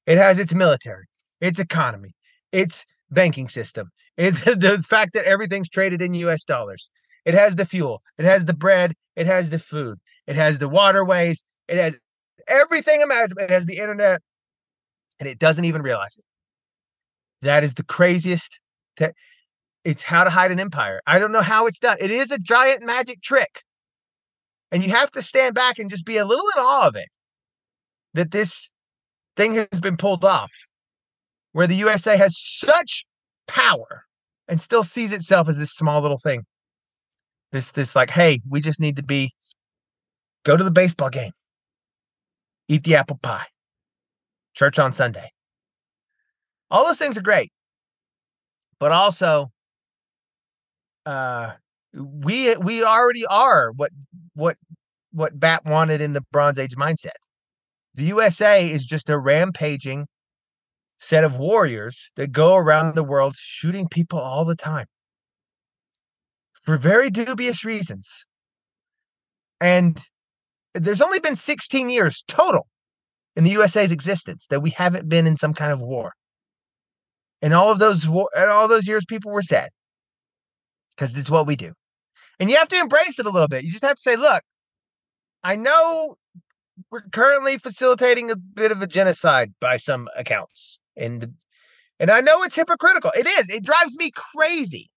It has its military, its economy, its banking system, it, the fact that everything's traded in US dollars. It has the fuel, it has the bread, it has the food, it has the waterways, it has everything imaginable. It has the internet, and it doesn't even realize it. That is the craziest. Te- it's how to hide an empire. I don't know how it's done. It is a giant magic trick. And you have to stand back and just be a little in awe of it that this thing has been pulled off, where the USA has such power and still sees itself as this small little thing. This, this, like, hey, we just need to be, go to the baseball game, eat the apple pie, church on Sunday. All those things are great. But also, uh, we we already are what what what BAP wanted in the Bronze Age mindset. The USA is just a rampaging set of warriors that go around the world shooting people all the time for very dubious reasons. And there's only been 16 years total in the USA's existence that we haven't been in some kind of war. And all of those war, and all those years people were sad because it's what we do. And you have to embrace it a little bit. You just have to say, look, I know we're currently facilitating a bit of a genocide by some accounts. And and I know it's hypocritical. It is. It drives me crazy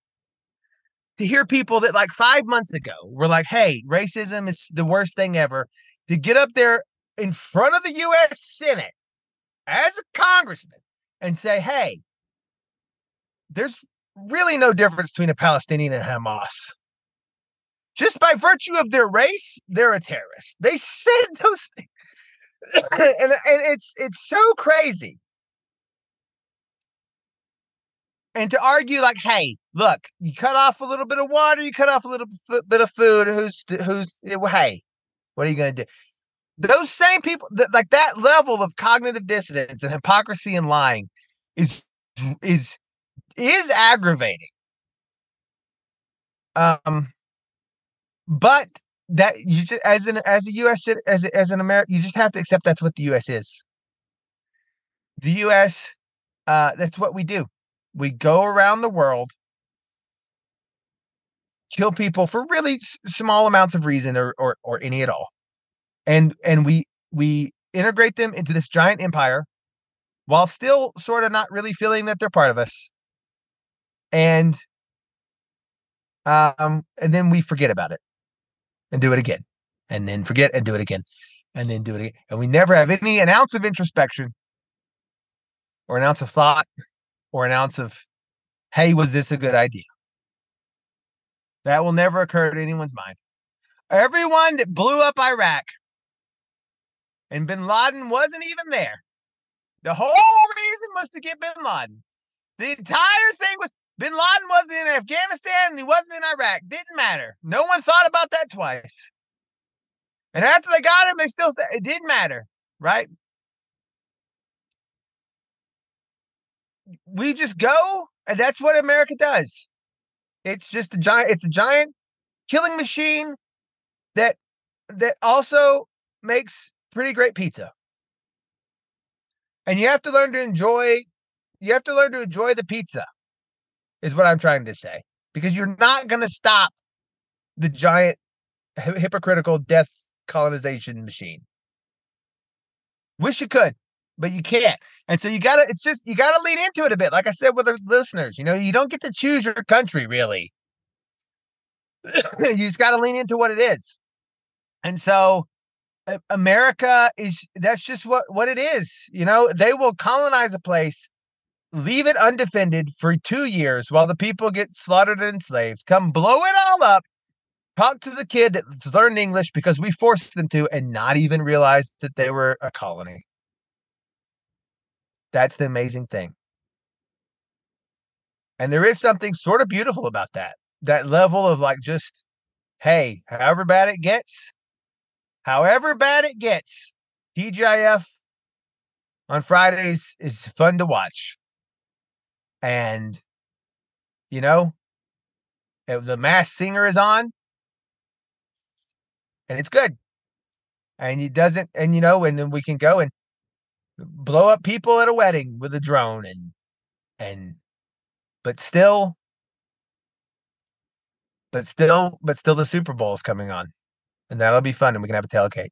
to hear people that like 5 months ago were like, "Hey, racism is the worst thing ever." To get up there in front of the US Senate as a congressman and say, "Hey, there's really no difference between a Palestinian and Hamas. Just by virtue of their race, they're a terrorist. They said those things. and, and it's it's so crazy. And to argue like, hey, look, you cut off a little bit of water, you cut off a little bit of food. Who's who's eh, hey, what are you going to do? Those same people, like that level of cognitive dissonance and hypocrisy and lying, is is is aggravating. Um, but that you just as an as a U.S. as as an American, you just have to accept that's what the U.S. is. The U.S. Uh, that's what we do. We go around the world, kill people for really s- small amounts of reason or, or or any at all, and and we we integrate them into this giant empire while still sort of not really feeling that they're part of us and um and then we forget about it and do it again and then forget and do it again and then do it again and we never have any an ounce of introspection or an ounce of thought or an ounce of hey was this a good idea? That will never occur to anyone's mind. Everyone that blew up iraq and bin laden wasn't even there. The whole reason was to get bin laden. The entire thing was Bin Laden wasn't in Afghanistan and he wasn't in Iraq. Didn't matter. No one thought about that twice. And after they got him, they still it didn't matter, right? We just go, and that's what America does. It's just a giant. It's a giant killing machine that that also makes pretty great pizza. And you have to learn to enjoy. You have to learn to enjoy the pizza is what I'm trying to say. Because you're not going to stop the giant hypocritical death colonization machine. Wish you could, but you can't. And so you gotta, it's just, you gotta lean into it a bit. Like I said with our listeners, you know, you don't get to choose your country really. you just gotta lean into what it is. And so America is, that's just what, what it is. You know, they will colonize a place, leave it undefended for two years while the people get slaughtered and enslaved, come blow it all up, talk to the kid that learned English because we forced them to and not even realize that they were a colony. That's the amazing thing. And there is something sort of beautiful about that. That level of like just, hey, however bad it gets, however bad it gets, TGIF on Fridays is fun to watch. And, you know, if the Masked Singer is on, and it's good. And he doesn't, and you know, and then we can go and blow up people at a wedding with a drone and and but still but still but still the Super Bowl is coming on. And that'll be fun and we can have a tailgate.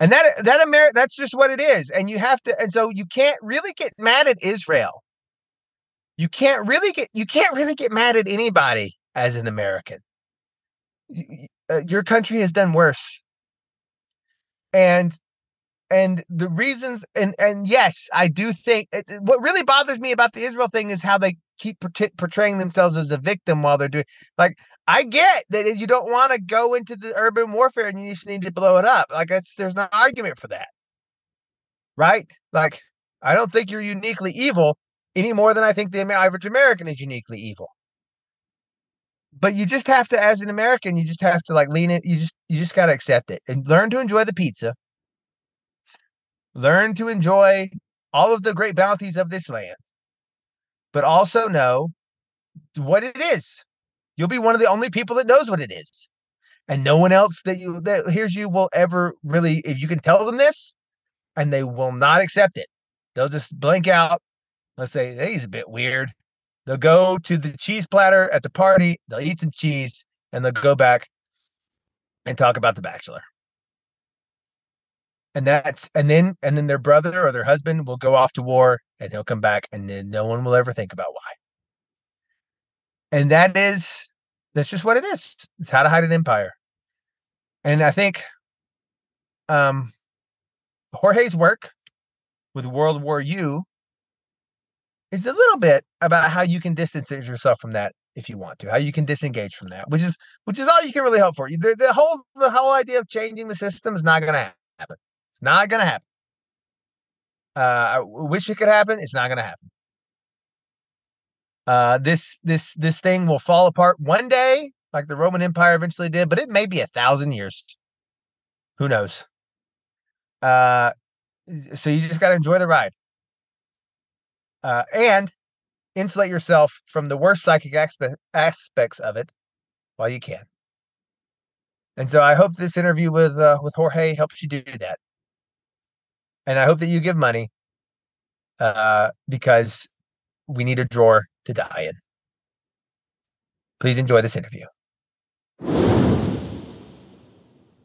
And that that America that's just what it is. And you have to and so you can't really get mad at Israel. You can't really get you can't really get mad at anybody as an American. Uh, your country has done worse. And and the reasons and and yes i do think what really bothers me about the israel thing is how they keep portraying themselves as a victim while they're doing like i get that you don't want to go into the urban warfare and you just need to blow it up. Like there's no argument for that. Right? Like i don't think you're uniquely evil any more than i think the average american is uniquely evil. But you just have to as an american you just have to like lean it you just you just got to accept it and learn to enjoy the pizza. Learn to enjoy all of the great bounties of this land. But also know what it is. You'll be one of the only people that knows what it is. And no one else that you that hears you will ever really if you can tell them this and they will not accept it. They'll just blink out let's say hey, he's a bit weird They'll go to the cheese platter at the party, they'll eat some cheese, and they'll go back and talk about the bachelor. And that's and then and then their brother or their husband will go off to war and he'll come back and then no one will ever think about why. And that is that's just what it is. It's how to hide an empire. And I think um Jorge's work with World War You is a little bit about how you can distance yourself from that if you want to, how you can disengage from that, which is which is all you can really hope for. The, the whole the whole idea of changing the system is not going to happen. It's not going to happen. Uh, I wish it could happen. It's not going to happen. Uh, this this this thing will fall apart one day, like the Roman Empire eventually did, but it may be a thousand years. Who knows? Uh, so you just got to enjoy the ride uh, and insulate yourself from the worst psychic aspe- aspects of it while you can. And so I hope this interview with uh, with Jorge helps you do that. And I hope that you give money uh, because we need a drawer to die in. Please enjoy this interview.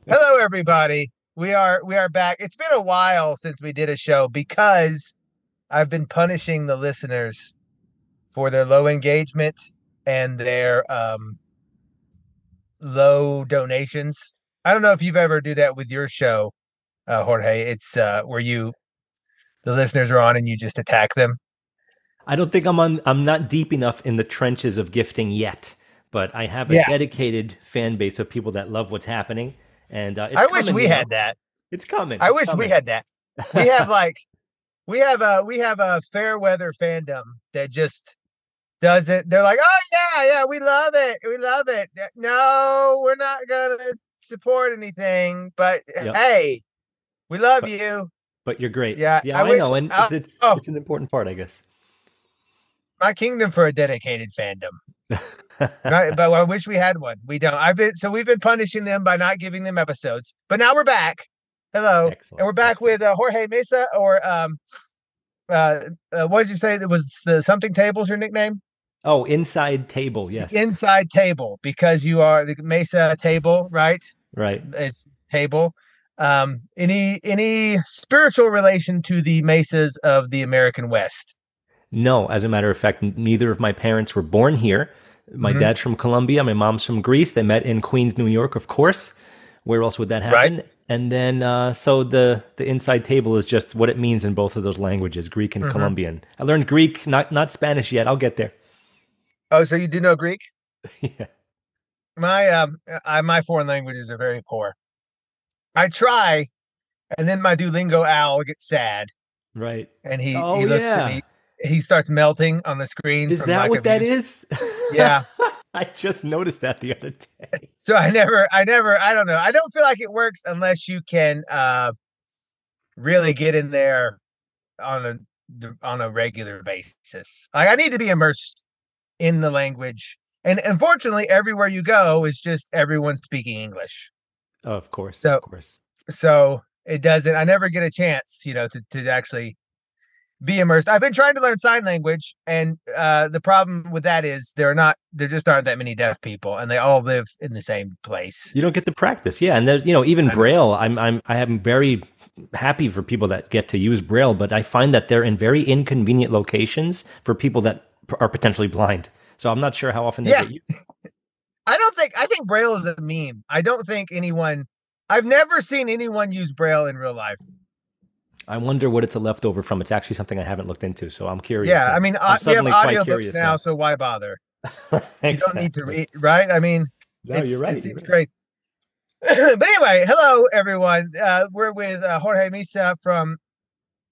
Hello, everybody. We are we are back. It's been a while since we did a show because I've been punishing the listeners for their low engagement and their um, low donations. I don't know if you've ever do that with your show, uh, Jorge. It's uh, where you the listeners are on and you just attack them. I don't think I'm on. I'm not deep enough in the trenches of gifting yet, but I have a yeah. dedicated fan base of people that love what's happening. And uh, I wish we had that. It's coming. I it's wish coming. we had that. We have like we have a we have a fair weather fandom that just does it. They're like, oh yeah, yeah, we love it, we love it. No, we're not gonna support anything, but yep. hey, we love but, you. But you're great. Yeah, yeah, I, I wish, know, and uh, it's oh, it's an important part, I guess. My kingdom for a dedicated fandom. right, but I wish we had one. We don't. I've been so we've been punishing them by not giving them episodes, but now we're back Hello, Excellent. and we're back Excellent. with uh, Jorge Mesa, or um, uh, uh, what did you say? That was uh, something tables your nickname? Oh, inside table, yes. Inside table because you are the Mesa table, right? Right. It's table. Um, any any spiritual relation to the mesas of the American West? No, as a matter of fact, neither of my parents were born here. My Mhm. dad's from Colombia, my mom's from Greece. They met in Queens, New York, of course. Where else would that happen? Right. And then, uh, so the the inside table is just what it means in both of those languages, Greek and Mhm. Colombian. I learned Greek, not not Spanish yet. I'll get there. Oh, so you do know Greek? yeah. My um, I, my foreign languages are very poor. I try, and then my Duolingo owl gets sad, Right. and he Oh, he looks yeah. at me. He starts melting on the screen. Is that what that is? Yeah. I just noticed that the other day. So I never, I never, I don't know. I don't feel like it works unless you can uh really get in there on a on a regular basis. Like I need to be immersed in the language. And unfortunately, everywhere you go is just everyone speaking English. Oh, of course. So- of course. So it doesn't. I never get a chance, you know, to to actually be immersed. I've been trying to learn sign language, and uh, the problem with that is there are not there just aren't that many deaf people, and they all live in the same place. You don't get the practice. Yeah, and there's you know even I. Braille. I'm I'm I am very happy for people that get to use Braille, but I find that they're in very inconvenient locations for people that are potentially blind. So I'm not sure how often they Yeah. get used. I don't think I think Braille is a meme. I don't think anyone. I've never seen anyone use Braille in real life. I wonder what it's a leftover from. It's actually something I haven't looked into, so I'm curious. yeah, now. I mean, I'm we have audiobooks now, now. so why bother? You don't need to read, right? I mean, No, you're right. It seems great. but anyway, hello everyone. Uh, we're with uh, Jorge Mesa from.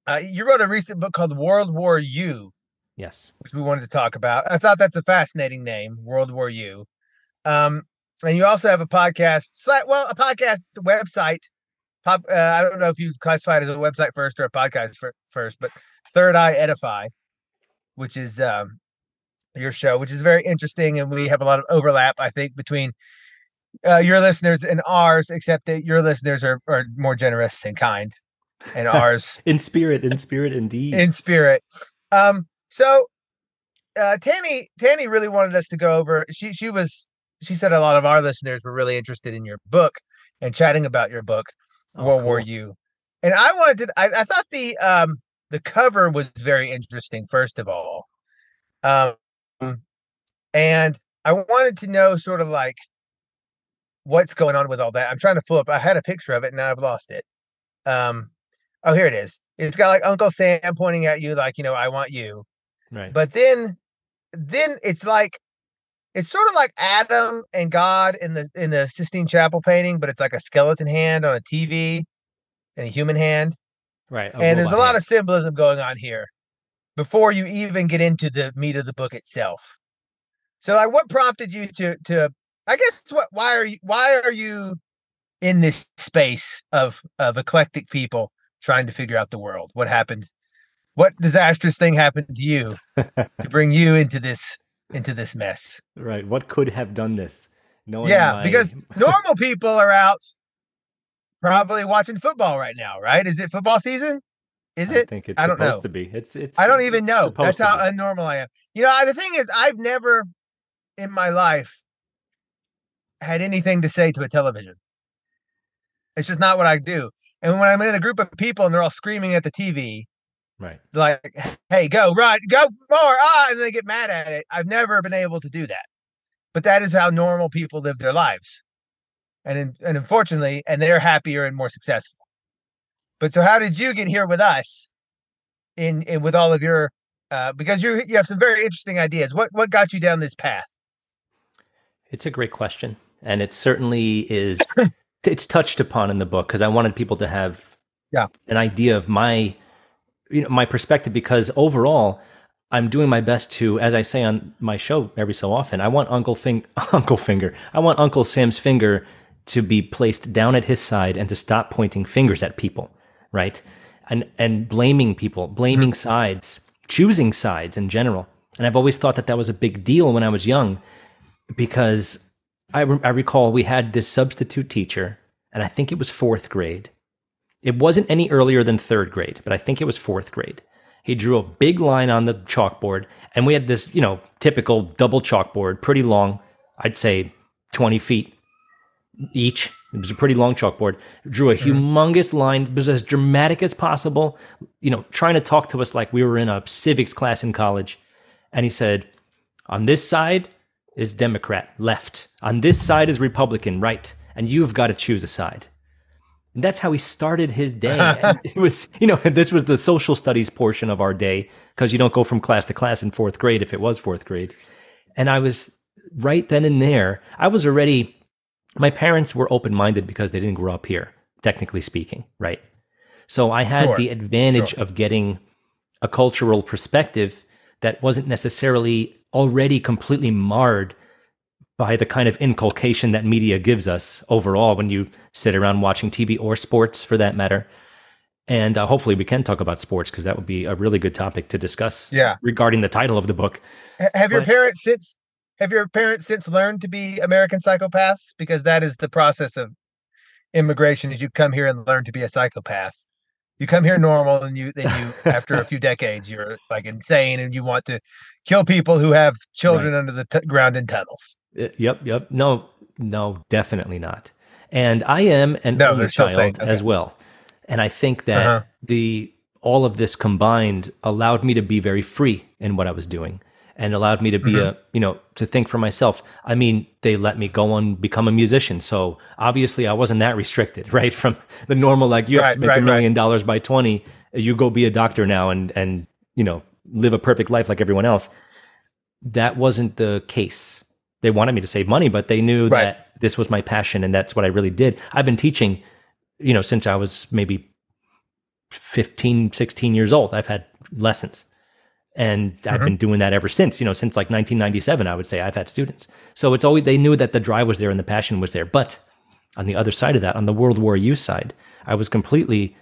Uh, you wrote a recent book called World War You, Yes. which we wanted to talk about. I thought that's a fascinating name, World War You. Um, and you also have a podcast, well, a podcast website. Pop, uh, I don't know if you classify it as a website first or a podcast fir- first, but Third Eye Edify, which is um, your show, which is very interesting, and we have a lot of overlap, I think, between uh, your listeners and ours, except that your listeners are, are more generous and kind, and ours In spirit, in spirit, indeed. in spirit. Um, so uh Tanny Tanny really wanted us to go over she she was she said a lot of our listeners were really interested in your book and chatting about your book, Oh, War cool. U. And I wanted to I, I thought the um the cover was very interesting, first of all. Um and I wanted to know sort of like what's going on with all that. I'm trying to pull up. I had a picture of it and now I've lost it. Um oh here it is. It's got like Uncle Sam pointing at you like, you know, I want you. Right. But then then it's like it's sort of like Adam and God in the in the Sistine Chapel painting, but it's like a skeleton hand on a TV and a human hand. right. and there's a lot hand. of symbolism going on here before you even get into the meat of the book itself. So like what prompted you to to I guess what why are you why are you in this space of of eclectic people trying to figure out the world? What happened? What disastrous thing happened to you to bring you into this into this mess? Right. What could have done this? Knowing yeah, my- because normal people are out probably watching football right now, right? Is it football season? Is it? I think it's I don't supposed know. to be. It's it's. I don't even know. That's how be. unnormal I am. You know, I- the thing is, I've never in my life had anything to say to a television. It's just not what I do. And when I'm in a group of people and they're all screaming at the TV, right. like, hey, go, run, go more, ah, and they get mad at it. I've never been able to do that. But that is how normal people live their lives. And in, and unfortunately, and they're happier and more successful. But so how did you get here with us in, in with all of your uh because you you have some very interesting ideas. What what got you down this path? It's a great question, and it certainly is. it's touched upon in the book because I wanted people to have Yeah. an idea of my, you know, my perspective. Because overall, I'm doing my best to, as I say on my show every so often, I want Uncle Fing- Uncle Finger, I want Uncle Sam's finger to be placed down at his side and to stop pointing fingers at people, right? And and blaming people, blaming mm-hmm. sides, choosing sides in general. And I've always thought that that was a big deal when I was young because I, re- I recall we had this substitute teacher, and I think it was fourth grade. It wasn't any earlier than third grade, but I think it was fourth grade. He drew a big line on the chalkboard, and we had this, you know, typical double chalkboard, pretty long, I'd say 20 feet, each. It was a pretty long chalkboard. Drew a mm-hmm. humongous line. Was as dramatic as possible. You know, trying to talk to us like we were in a civics class in college. And he said, "On this side is Democrat, left. On this side is Republican, right. And you've got to choose a side." And that's how he started his day. It was, you know, this was the social studies portion of our day because you don't go from class to class in fourth grade if it was fourth grade. And I was right then and there, I was already, my parents were open minded because they didn't grow up here, technically speaking, right? So I had Sure, the advantage sure. of getting a cultural perspective that wasn't necessarily already completely marred by the kind of inculcation that media gives us overall when you sit around watching TV or sports for that matter. And uh, hopefully we can talk about sports because that would be a really good topic to discuss Yeah. regarding the title of the book. Ha- Have your parents since have your parents since learned to be American psychopaths? Because that is the process of immigration is you come here and learn to be a psychopath. You come here normal and you then you after a few decades you're like insane and you want to kill people who have children under the t- ground in tunnels. Uh, Yep, yep. No, no, definitely not. And I am an No, only child saying- as well. And I think that Uh-huh. the all of this combined allowed me to be very free in what I was doing and allowed me to be Mm-hmm. a, you know, to think for myself. I mean, they let me go and become a musician. So obviously I wasn't that restricted, right? From the normal like you have to make a right, right. million dollars by 20, you go be a doctor now and and you know, live a perfect life like everyone else. That wasn't the case they wanted me to save money, but they knew Right. that this was my passion and that's what I really did. I've been teaching, you know, since I was maybe 15, 16 years old. I've had lessons and I've Mhm. been doing that ever since, you know, since like 1997, I would say I've had students. So it's always, they knew that the drive was there and the passion was there. But on the other side of that, on the World War You side, I was completely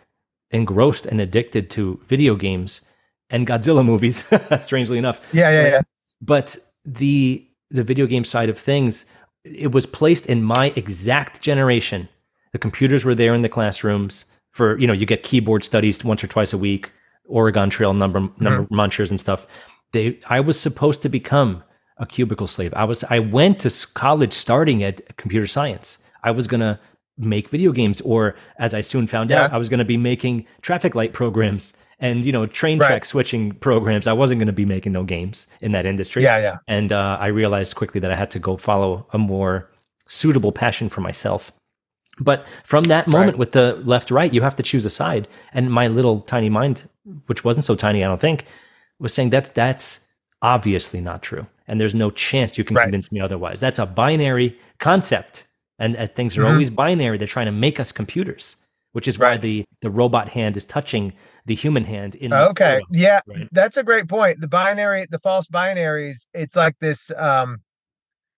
engrossed and addicted to video games and Godzilla movies, strangely enough Yeah, yeah, yeah. but the the video game side of things it was placed in my exact generation. The computers were there in the classrooms for you know you get keyboard studies once or twice a week oregon trail number number mm-hmm. munchers and stuff. They i was supposed to become a cubicle slave. I was i went to college starting at computer science. I was going to make video games or as i soon found out i was going to be making traffic light programs and you know train Right. track switching programs i wasn't going to be making no games in that industry Yeah, yeah. and uh, I realized quickly that I had to go follow a more suitable passion for myself. But from that moment Right. with the left right, you have to choose a side. And my little tiny mind, which wasn't so tiny, I don't think, was saying that's that's obviously not true. And there's no chance you can Right. convince me otherwise. That's a binary concept. And uh, things are Mhm. always binary. They're trying to make us computers, which is why the, the robot hand is touching the human hand in the Okay. photo, Yeah, right? that's a great point. The binary, the false binaries, it's like this um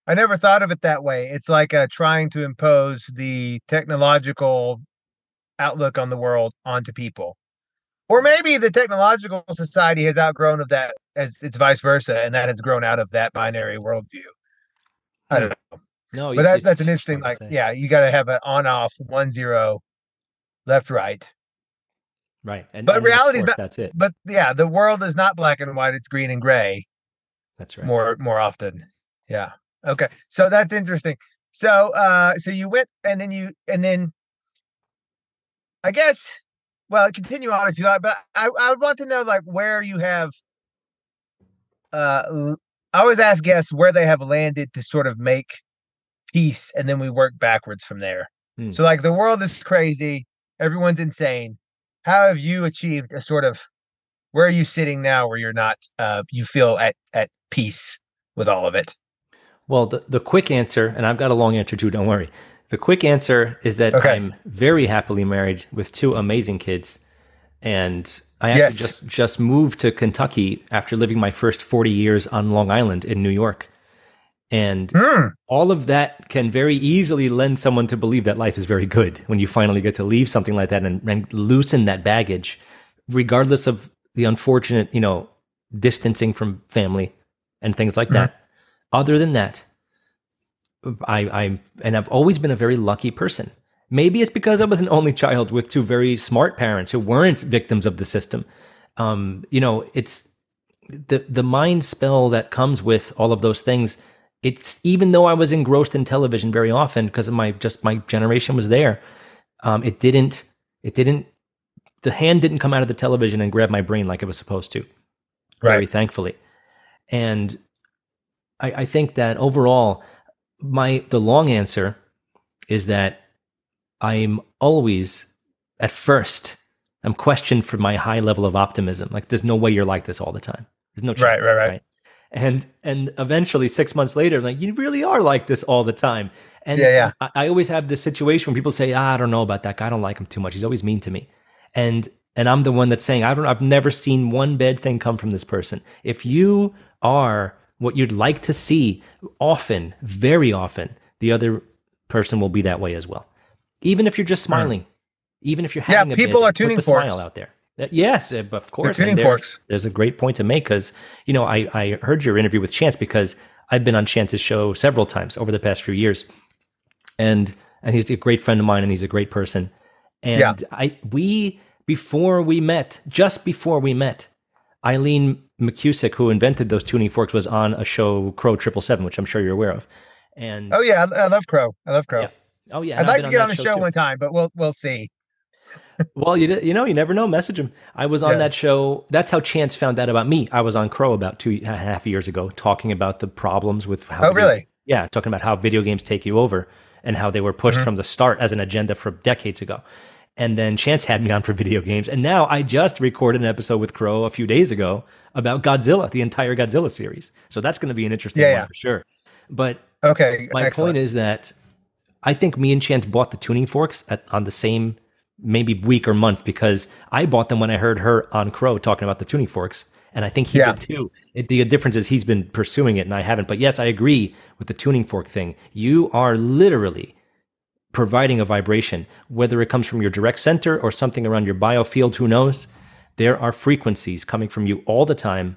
I never thought of it that way. It's like uh trying to impose the technological outlook on the world onto people. Or maybe the technological society has outgrown of that as it's vice versa, and that has grown out of that binary worldview. I don't know. No, But that, that's an interesting, like, yeah, you gotta have an on off one zero left right. Right. And, But and reality's course, not- that's it. But yeah, the world is not black and white, it's green and gray. That's right. more more often yeah okay so that's interesting so uh so you went and then you and then i guess well continue on if you like but i i would want to know like where you have uh i always ask guests where they have landed to sort of make peace and then we work backwards from there Hmm. so like the world is crazy everyone's insane how have you achieved a sort of where are you sitting now where you're not uh you feel at at peace with all of it Well, the, the quick answer, and I've got a long answer too, don't worry. The quick answer is that Okay. I'm very happily married with two amazing kids. And I actually Yes. just, just moved to Kentucky after living my first 40 years on Long Island in New York. And Hmm. all of that can very easily lend someone to believe that life is very good when you finally get to leave something like that and, and loosen that baggage, regardless of the unfortunate, you know, distancing from family and things like that. Other than that, I, I, and I've always been a very lucky person. Maybe it's because I was an only child with two very smart parents who weren't victims of the system. Um, you know, it's the the mind spell that comes with all of those things it's even though I was engrossed in television very often because of my just my generation was there, um, it didn't it didn't the hand didn't come out of the television and grab my brain like it was supposed to. Very thankfully, and I, I think that overall, my the long answer is that I'm always at first I'm questioned for my high level of optimism. Like there's no way you're like this all the time. There's no Right, chance. right, right. And and eventually six months later, I'm like you really are like this all the time. And Yeah, yeah. I, I always have this situation where people say, ah, I don't know about that guy. I don't like him too much. He's always mean to me. And and I'm the one that's saying, I don't I've never seen one bad thing come from this person. If you are what you'd like to see often, very often, the other person will be that way as well. Even if you're just smiling, even if you're Hmm. Yeah, having a people are tuning the smile forks. out there. Uh, Yes, uh, of course. there's- forks. There's a great point to make because you know I I heard your interview with Chance because I've been on Chance's show several times over the past few years, and and he's a great friend of mine and he's a great person. And Yeah. I we before we met, just before we met, Eileen McKusick, who invented those tuning forks, was on a show Crow Triple Seven, which I'm sure you're aware of. And Oh yeah, I, love Crow. I love Crow. Yeah. oh yeah, I'd like to get on the show too. one time, but we'll we'll see. Well, you you know, you never know. Message him. I was on Yeah. that show. That's how Chance found out about me. I was on Crow about two and a half years ago, talking about the problems with how. Oh video- really? Yeah, talking about how video games take you over and how they were pushed Mm-hmm. from the start as an agenda for decades ago. And then Chance had me on for video games, and now I just recorded an episode with Crow a few days ago about Godzilla, the entire Godzilla series. So that's going to be an interesting Yeah, one yeah. for sure. But Okay. my excellent. point is that I think me and Chance bought the tuning forks at, on the same maybe week or month because I bought them when I heard her on Crow talking about the tuning forks, and I think he Yeah. did too. It, the difference is he's been pursuing it and I haven't. But yes, I agree with the tuning fork thing. You are literally providing a vibration, whether it comes from your direct center or something around your biofield. Who knows? There are frequencies coming from you all the time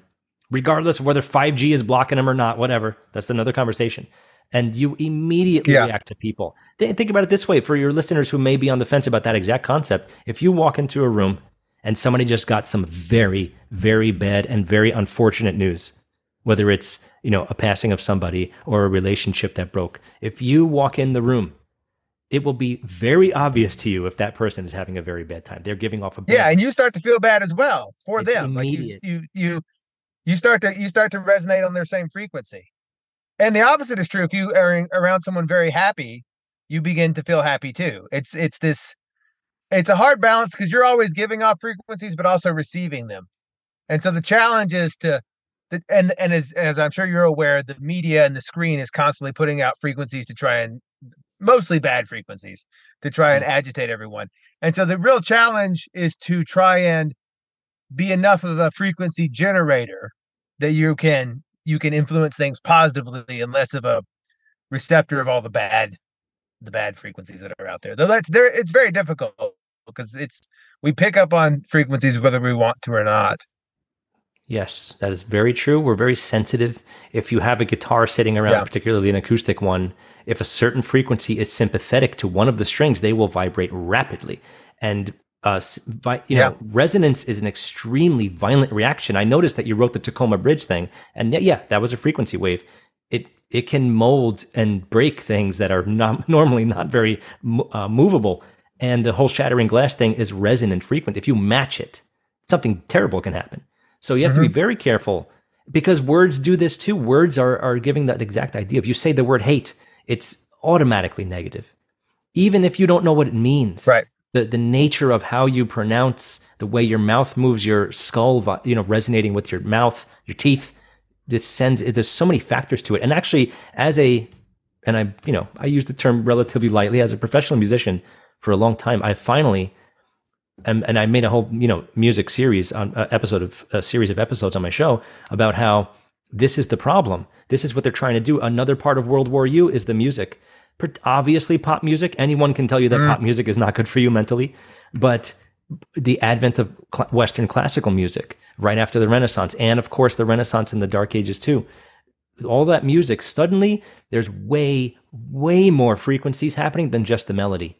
regardless of whether 5G is blocking them or not, whatever. That's another conversation. And you immediately Yeah. react to people. Th- Think about it this way for your listeners who may be on the fence about that exact concept. If you walk into a room and somebody just got some very, very bad and very unfortunate news, whether it's, you know, a passing of somebody or a relationship that broke, if you walk in the room, it will be very obvious to you if that person is having a very bad time. They're giving off a bad Yeah, and you start to feel bad as well for It's them. Like you, you you you start to you start to resonate on their same frequency. And the opposite is true. If you are around someone very happy, you begin to feel happy too. It's it's this it's a hard balance because you're always giving off frequencies but also receiving them. And so the challenge is to the, and and as as I'm sure you're aware, the media and the screen is constantly putting out frequencies to try and mostly bad frequencies to try and mm. agitate everyone. And so the real challenge is to try and be enough of a frequency generator that you can you can influence things positively and less of a receptor of all the bad the bad frequencies that are out there. Though that's there it's very difficult because it's we pick up on frequencies whether we want to or not. Yes, that is very true. We're very sensitive. If you have a guitar sitting around, Yeah. particularly an acoustic one, if a certain frequency is sympathetic to one of the strings, they will vibrate rapidly. And uh, vi- you Yeah. know, resonance is an extremely violent reaction. I noticed that you wrote the Tacoma Bridge thing, and yeah, yeah, that was a frequency wave. It it can mold and break things that are not, normally not very mo- uh, movable. And the whole shattering glass thing is resonant frequent. If you match it, something terrible can happen. So you have to be very careful because words do this too. Words are, are giving that exact idea. If you say the word hate, it's automatically negative, even if you don't know what it means. Right. The, the nature of how you pronounce, the way your mouth moves, your skull, you know, resonating with your mouth, your teeth, this sends, there's so many factors to it. And actually, as a, and I, you know, I use the term relatively lightly as a professional musician for a long time, I finally, and, and I made a whole you know music series on uh, episode of a series of episodes on my show about how this is the problem. This is what they're trying to do. Another part of World War You is the music. Obviously, pop music. Anyone can tell you that mm. pop music is not good for you mentally, but the advent of cl- Western classical music right after the Renaissance, and of course the Renaissance and the Dark Ages too. All that music suddenly there's way way more frequencies happening than just the melody,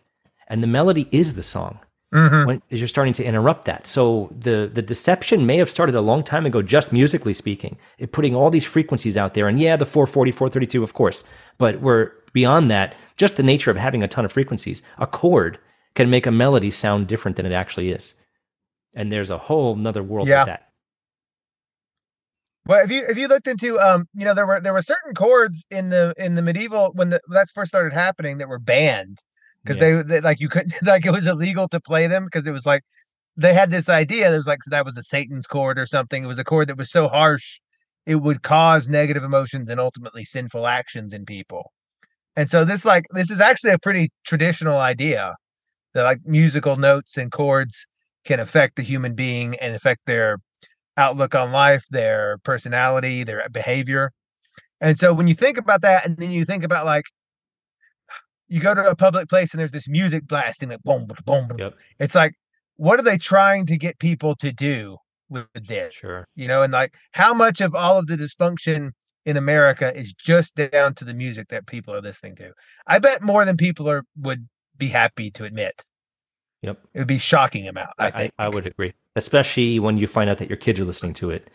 and the melody is the song. Mhm. when you're starting to interrupt that. So the the deception may have started a long time ago, just musically speaking, it putting all these frequencies out there. And yeah, the 440, 432, of course, but we're beyond that. Just the nature of having a ton of frequencies, a chord can make a melody sound different than it actually is. And there's a whole nother world Yeah. with that. Well, if you if you looked into um, you know, there were there were certain chords in the in the medieval when the that first started happening that were banned because Yeah. they, they like you couldn't like it was illegal to play them because it was like they had this idea that was like that was a Satan's chord or something. It was a chord that was so harsh it would cause negative emotions and ultimately sinful actions in people. And so this like this is actually a pretty traditional idea that like musical notes and chords can affect the human being and affect their outlook on life, their personality, their behavior. And so when you think about that, and then you think about like you go to a public place and there's this music blasting, like boom, boom, boom. Yep. It's like, what are they trying to get people to do with this? Sure. You know, and like how much of all of the dysfunction in America is just down to the music that people are listening to. I bet more than people are would be happy to admit. Yep. It would be shocking amount. I, I, think. I, I would agree, especially when you find out that your kids are listening to it,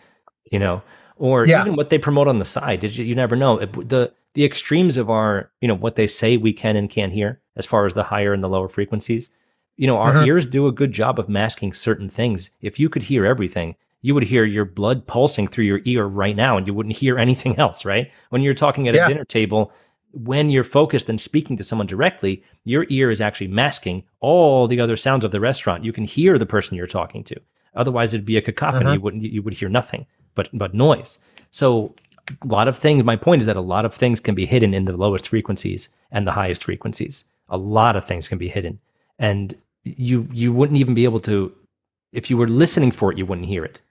you know, or Yeah. even what they promote on the side. Did you? You never know It- the the extremes of our, you know, what they say we can and can't hear, as far as the higher and the lower frequencies. You know, our Mhm. ears do a good job of masking certain things. If you could hear everything, you would hear your blood pulsing through your ear right now, and you wouldn't hear anything else, right? When you're talking at Yeah. a dinner table, when you're focused and speaking to someone directly, your ear is actually masking all the other sounds of the restaurant. You can hear the person you're talking to. Otherwise, it'd be a cacophony. Uh-huh. You wouldn't. You would hear nothing but but noise. So a lot of things. My point is that a lot of things can be hidden in the lowest frequencies and the highest frequencies. A lot of things can be hidden, and you you wouldn't even be able to. If you were listening for it, you wouldn't hear it.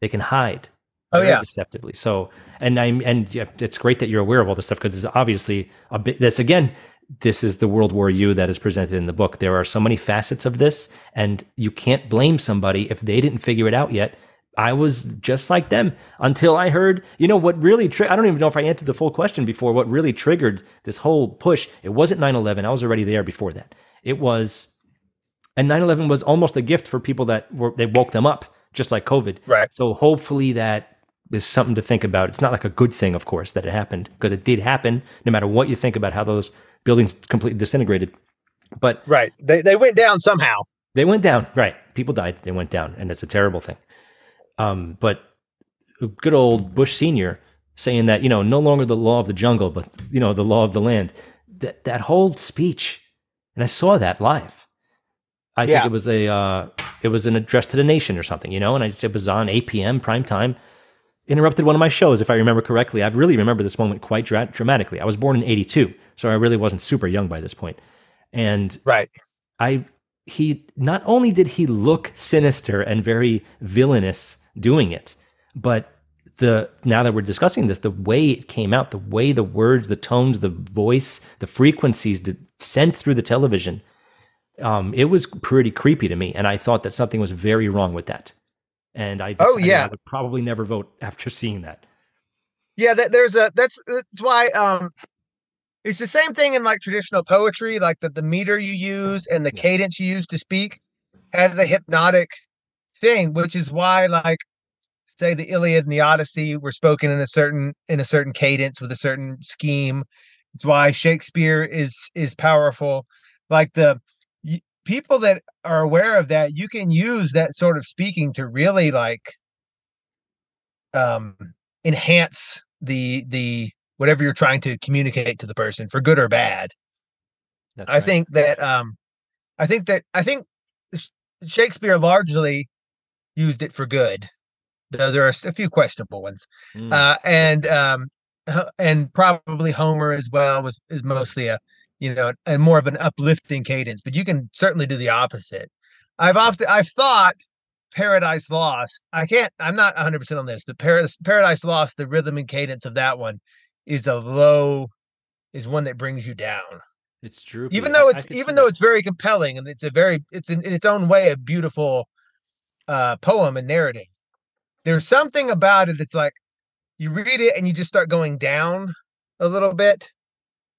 They can hide. Oh, yeah. deceptively. So, and I'm and yeah, it's great that you're aware of all this stuff because it's obviously a bit. That's again, this is the World War You that is presented in the book. There are so many facets of this, and you can't blame somebody if they didn't figure it out yet. I was just like them until I heard, you know, what really, tri- I don't even know if I answered the full question before. What really triggered this whole push, it wasn't 9 11. I was already there before that. It was, and 9 11 was almost a gift for people that were, they woke them up, just like COVID. Right. So hopefully that is something to think about. It's not like a good thing, of course, that it happened because it did happen, no matter what you think about how those buildings completely disintegrated. But Right. They they went down somehow. they went down, right? People died, they went down, and it's a terrible thing. Um, but good old Bush Senior saying that you know no longer the law of the jungle, but you know the law of the land. That that whole speech, and I saw that live. I Yeah. think it was a uh, it was an address to the nation or something, you know, and I, it was on 8 p.m. prime time. Interrupted one of my shows, if I remember correctly. I really remember this moment quite dra- dramatically. I was born in '82, so I really wasn't super young by this point. point, and Right. I he not only did he look sinister and very villainous doing it, but the now that we're discussing this, the way it came out, the way the words, the tones, the voice, the frequencies sent through the television, um, it was pretty creepy to me, and I thought that something was very wrong with that. And I Oh, yeah. I would probably never vote after seeing that. Yeah, that, there's a that's that's why um it's the same thing in like traditional poetry, like the, the meter you use and the Yes. cadence you use to speak has a hypnotic thing, which is why like say the Iliad and the Odyssey were spoken in a certain in a certain cadence with a certain scheme. It's why Shakespeare is is powerful. Like the y- people that are aware of that, you can use that sort of speaking to really like um enhance the the whatever you're trying to communicate to the person for good or bad. That's I right. think that um I think that I think Shakespeare largely used it for good. Though there are a few questionable ones. Mm. Uh and um and probably Homer as well was is mostly a you know and more of an uplifting cadence, but you can certainly do the opposite. I've often I've thought Paradise Lost. I can't I'm not 100% on this. The Paradise Paradise Lost, the rhythm and cadence of that one is a low is one that brings you down it's true. even though it's even though it's very compelling and it's a very it's in, in its own way a beautiful uh poem and narrative there's something about it that's like you read it and you just start going down a little bit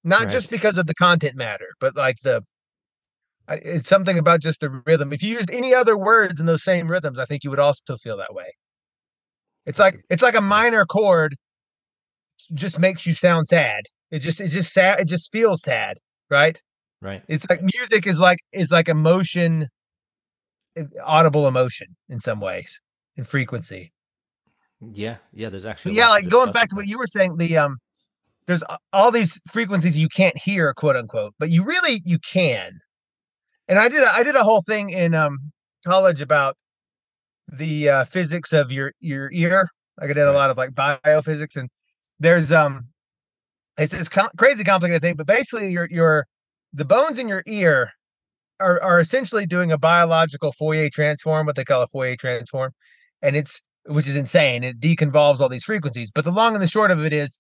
not just because of the content matter but like the It's something about just the rhythm. If you used any other words in those same rhythms, I think you would also feel that way. It's like it's like a minor chord just makes you sound sad. It just it just sad. It just feels sad, right? Right. It's like music is like is like emotion, audible emotion in some ways in frequency. Yeah. Yeah. There's actually. yeah, like going back to what you were saying, the um, there's all these frequencies you can't hear, quote unquote, but you really you can. And I did a, I did a whole thing in um college about the uh, physics of your your ear. Like I did a lot of like biophysics, and there's um, it's it's com- crazy complicated thing, but basically your your the bones in your ear are are essentially doing a biological Fourier transform, what they call a Fourier transform, and it's which is insane. It deconvolves all these frequencies. But the long and the short of it is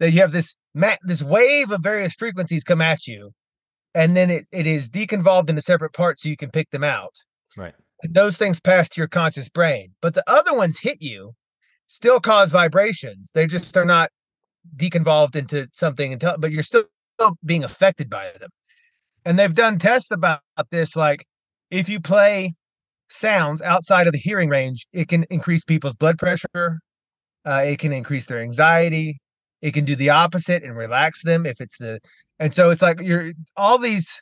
that you have this ma- this wave of various frequencies come at you, and then it, it is deconvolved into separate parts so you can pick them out. Right. And those things pass to your conscious brain. But the other ones hit you, still cause vibrations. They just are not deconvolved into something until, but you're still being affected by them. And they've done tests about this like if you play sounds outside of the hearing range, it can increase people's blood pressure, uh, it can increase their anxiety, it can do the opposite and relax them if it's the and so it's like you're all these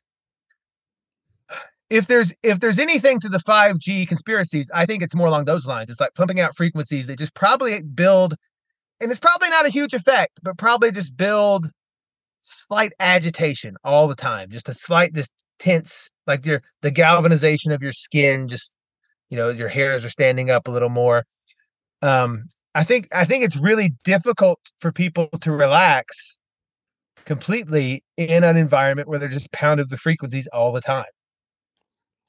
if there's if there's anything to the 5G conspiracies, I think it's more along those lines. It's like pumping out frequencies that just probably build and it's probably not a huge effect, but probably just build slight agitation all the time, just a slight just tense, like your the galvanization of your skin, just you know, your hairs are standing up a little more. Um, I think I think it's really difficult for people to relax completely in an environment where they're just pounded the frequencies all the time.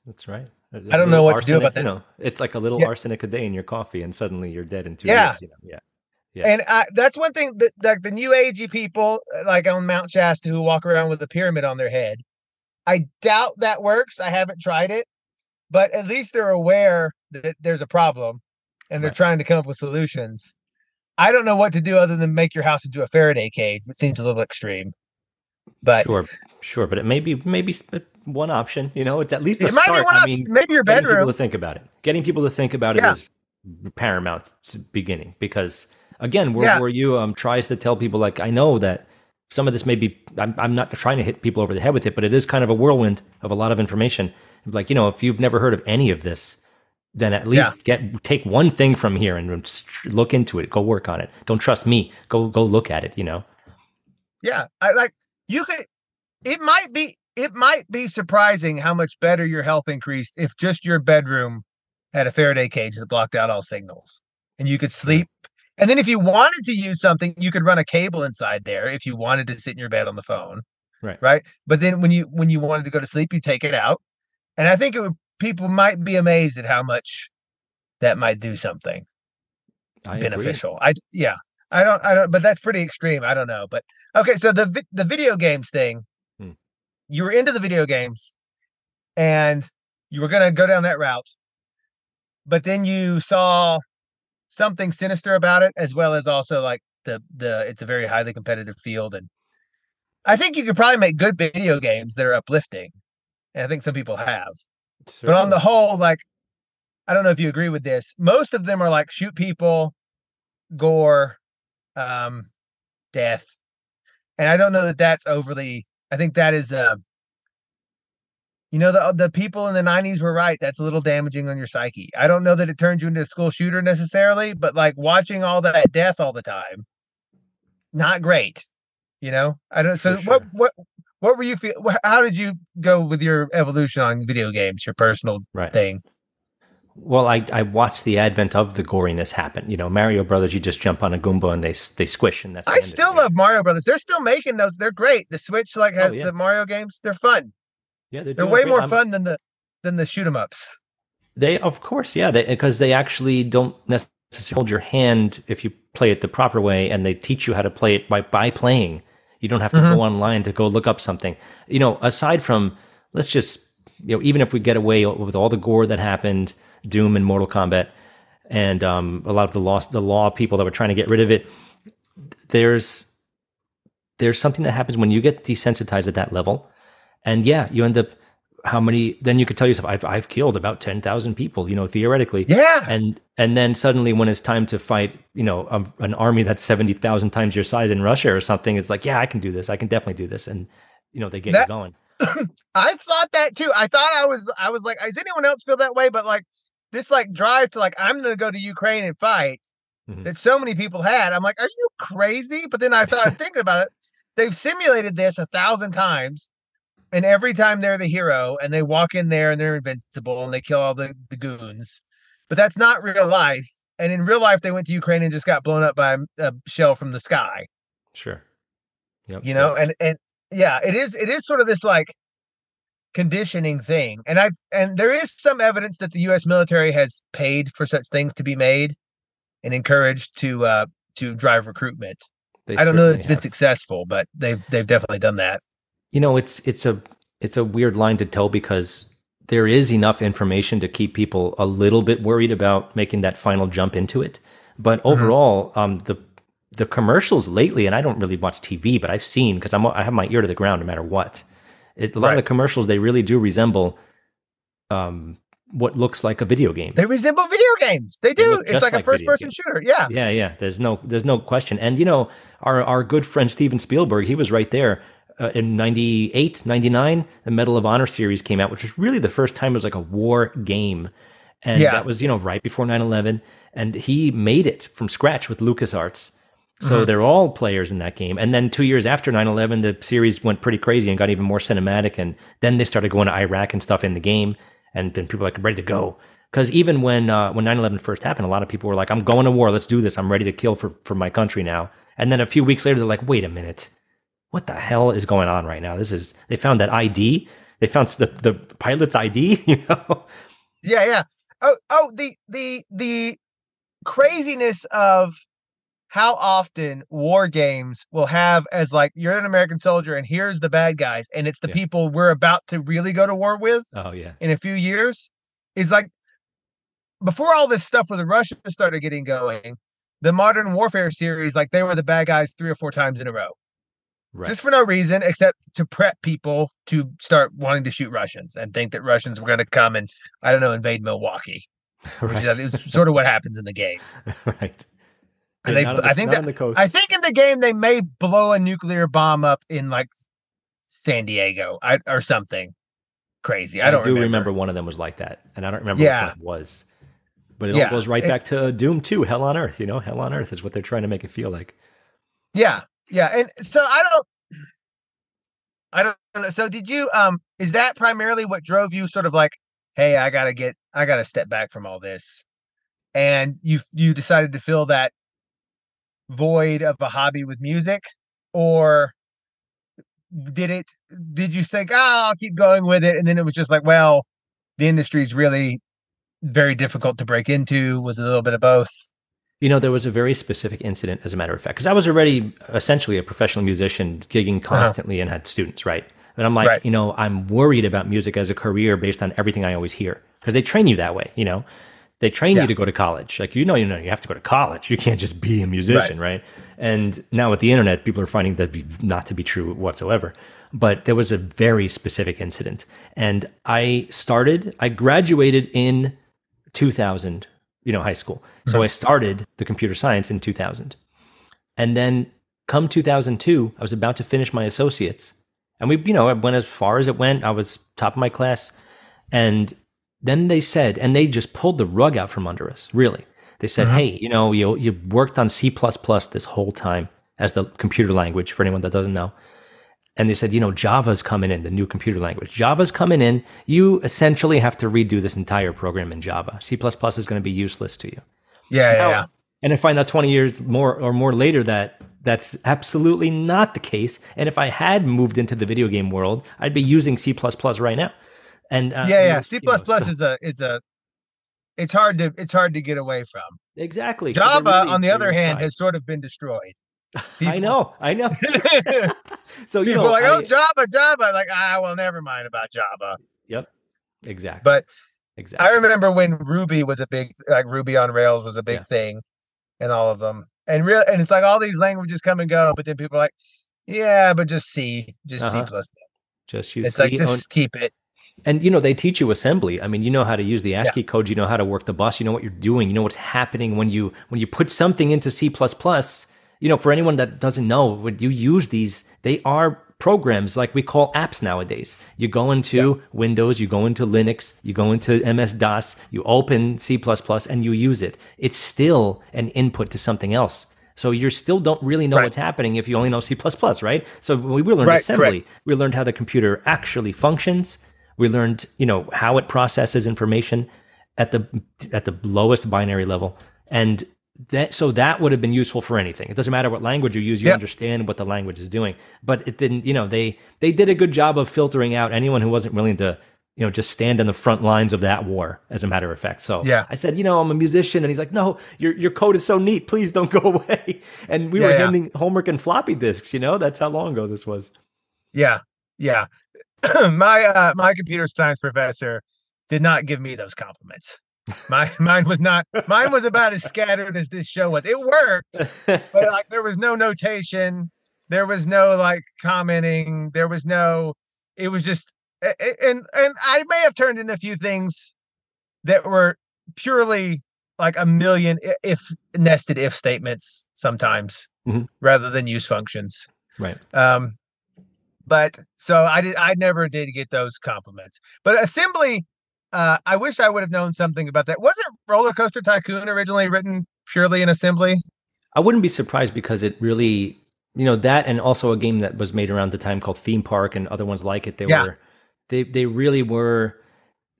That's right. A- I don't know what to do about arsenic, You know, it's like a little Yeah. arsenic a day in your coffee, and suddenly you're dead in two Yeah. years. You know? Yeah. Yeah. And I, that's one thing that like the new agey people uh, like on Mount Shasta who walk around with a pyramid on their head. I doubt that works. I haven't tried it, but at least they're aware that there's a problem and they're Right. trying to come up with solutions. I don't know what to do other than make your house into a Faraday cage, which seems a little extreme. But sure, sure, but it may be maybe uh, one option. You know, it's at least a it might be start. one I mean, maybe your getting people bedroom. to think about it. Getting people to think about Yeah. it is paramount beginning because again, World Yeah. War You um, tries to tell people like I know that some of this may be. I'm, I'm not trying to hit people over the head with it, but it is kind of a whirlwind of a lot of information. Like you know, if you've never heard of any of this, then at least get take one thing from here and look into it. Go work on it. Don't trust me. Go go look at it. You know. Yeah, I like you could. It might be. It might be surprising how much better your health increased if just your bedroom had a Faraday cage that blocked out all signals, and you could sleep. And then if you wanted to use something, you could run a cable inside there. If you wanted to sit in your bed on the phone, Right. Right. But then when you when you wanted to go to sleep, you take it out. And I think it would. People might be amazed at how much that might do something I agree. beneficial. I yeah. I don't I don't but that's pretty extreme. I don't know. But okay, so the the video games thing. Hmm. You were into the video games and you were going to go down that route. But then you saw something sinister about it as well as also like the the it's a very highly competitive field and I think you could probably make good video games that are uplifting. And I think some people have. But on the whole, like, I don't know if you agree with this. Most of them are like shoot people, gore, um, death, and I don't know that that's overly. I think that is, uh, you know, the uh, the people in the '90s were right. That's a little damaging on your psyche. I don't know that it turns you into a school shooter necessarily, but like watching all that death all the time, not great. You know, I don't. So For what sure. what what were you feel? How did you go with your evolution on video games? Your personal right. thing. Well, I, I watched the advent of the goriness happen. You know, Mario Brothers, you just jump on a Goomba and they they squish, and that's. I end of the still love Mario Brothers. They're still making those. They're great. The Switch like oh, has Oh, yeah. the Mario games. They're fun. Yeah, They're doing way great. more I'm- fun than the than the shoot 'em ups. They, of course, yeah, because they, actually don't necessarily hold your hand if you play it the proper way, and they teach you how to play it by by playing. You don't have to Mhm. go online to go look up something. You know, aside from let's just you know, even if we get away with all the gore that happened, Doom and Mortal Kombat, and um, a lot of the law the law people that were trying to get rid of it, there's there's something that happens when you get desensitized at that level, and yeah, you end up how many then you could tell yourself I've I've killed about 10,000 people, you know, theoretically. Yeah. And and then suddenly when it's time to fight, you know, a, an army that's 70,000 times your size in Russia or something, it's like, yeah, I can do this. I can definitely do this and you know, they get That- you going. I thought that too. I thought I was I was like, does anyone else feel that way? But like this like drive to like I'm gonna go to Ukraine and fight Mhm. that so many people had. I'm like, are you crazy? But then I thought thinking about it, they've simulated this a thousand times. And every time they're the hero and they walk in there and they're invincible and they kill all the, the goons. But that's not real life. And in real life, they went to Ukraine and just got blown up by a, shell from the sky Sure. Yep. you know and and yeah it is it is sort of this like conditioning thing and i and there is some evidence that the us military has paid for such things to be made and encouraged to uh to drive recruitment They i don't know that it's been successful but they've they've definitely done that you know it's it's a it's a weird line to tell because there is enough information to keep people a little bit worried about making that final jump into it. But overall um the the commercials lately and i don't really watch tv but i've seen because i'm i have my ear to the ground no matter what. It, a lot of the commercials they really do resemble um what looks like a video game. They resemble video games. They They do. look it's like, like a first person games. shooter. Yeah. Yeah yeah. There's no there's no question. And you know our our good friend steven spielberg he was right there uh, in 98 99 the medal of honor series came out which was really the first time it was like a war game. And Yeah. that was you know right before 9-11 and he made it from scratch with lucasarts. So Mhm. they're all players in that game. And then two years after 9-11 the series went pretty crazy and got even more cinematic. And then they started going to iraq and stuff in the game. And then people were like ready to go. Because even when uh, when 9-11 first happened a lot of people were like i'm going to war. Let's do this. I'm ready to kill for, for my country now. And then a few weeks later they're like wait a minute what the hell is going on right now this is they found that id they found the, the pilot's id you know Yeah, yeah. Oh, oh, the the the craziness of how often war games will have as like you're an American soldier and here's the bad guys and it's the Yeah. people we're about to really go to war with oh yeah in a few years is like before all this stuff with Russia started getting going, the modern warfare series like they were the bad guys three or four times in a row. Right Just for no reason except to prep people to start wanting to shoot Russians and think that Russians were going to come and I don't know invade Milwaukee which right is, is sort of what happens in the game. right And Yeah, they- on I think that- the coast I think in the game they may blow a nuclear bomb up in like San Diego I, or something crazy. I don't do remember. remember. one of them was like that, and I don't remember Yeah. which one it was. But it Yeah, all goes right it- back to Doom 2, Hell on Earth. You know, Hell on Earth is what they're trying to make it feel like. Yeah, yeah, and so I don't. I don't know. So did you? Um, is that primarily what drove you? Sort of like, hey, I gotta get, I gotta step back from all this, and you you decided to fill that void of a hobby with music, or did it? Did you think, oh, I'll keep going with it, and then it was just like, well, the industry's really very difficult to break into. Was a little bit of both? You know, there was a very specific incident, as a matter of fact, because I was already essentially a professional musician, gigging uh-huh. constantly and had students, right? And I'm like, Right. you know, I'm worried about music as a career based on everything I always hear because they train you that way, you know? They train Yeah. you to go to college. Like, you know, you know, you have to go to college. You can't just be a musician, right? And now with the internet, people are finding that be, not to be true whatsoever. But there was a very specific incident. And I started, I graduated in 2000, you know, high school. So I started the computer science in 2000. And then come 2002, I was about to finish my associates. And we, you know, I went as far as it went. I was top of my class. And then they said, and they just pulled the rug out from under us, really. They said, Mhm. hey, you know, you, you worked on C this whole time as the computer language for anyone that doesn't know. And they said, you know, Java's coming in, the new computer language. Java's coming in. You essentially have to redo this entire program in Java. C is going to be useless to you. Yeah, yeah, Now- yeah. And I find out 20 years more or more later that that's absolutely not the case. And if I had moved into the video game world, I'd be using C right now. And uh, yeah, yeah. C you know, plus plus so- is a is a. It's hard to it's hard to get away from. exactly. So Java, really- on the other hand, tried. has sort of been destroyed. I know, I know. so you People know, like, oh, I- Java, Java. Like, ah, well, never mind about Java. yep, exactly. But exactly. I remember when Ruby was a big, like Ruby on Rails was a big Yeah. thing, and all of them, and real, and it's like all these languages come and go, but then people are like, yeah, but just C, just Uh-huh. C plus. just use It's C like on- just keep it. And you know they teach you assembly. I mean, you know how to use the ASCII yeah. code. You know how to work the bus. You know what you're doing. You know what's happening when you when you put something into C++. You know, for anyone that doesn't know, when you use these, they are programs like we call apps nowadays. You go into yeah. Windows, you go into Linux, you go into MS DOS, you open C++ and you use it. It's still an input to something else. So you still don't really know right. what's happening if you only know C++, right? So we learned right, assembly. Correct. We learned how the computer actually functions. We learned, you know, how it processes information at the at the lowest binary level. And that so that would have been useful for anything. It doesn't matter what language you use; you understand what the language is doing. But it didn't. You know, they they did a good job of filtering out anyone who wasn't willing to you know just stand on the front lines of that war. As a matter of fact, so yeah, I said, you know, I'm a musician, and he's like, no, your your code is so neat. Please don't go away. And we yeah, were yeah. handing homework and floppy disks. You know, that's how long ago this was. Yeah, yeah. my uh, my computer science professor did not give me those compliments. My mine was not mine was about as scattered as this show was. It worked, but like there was no notation, there was no like commenting, there was no it was just and and I may have turned in a few things that were purely like a million if nested if statements sometimes mm-hmm. rather than use functions. Right. Um but so I did I never did get those compliments. But assembly uh, I wish I would have known something about that. Wasn't Roller Coaster Tycoon originally written purely in assembly? I wouldn't be surprised because it really, you know, that and also a game that was made around the time called Theme Park and other ones like it. They yeah. were, they they really were,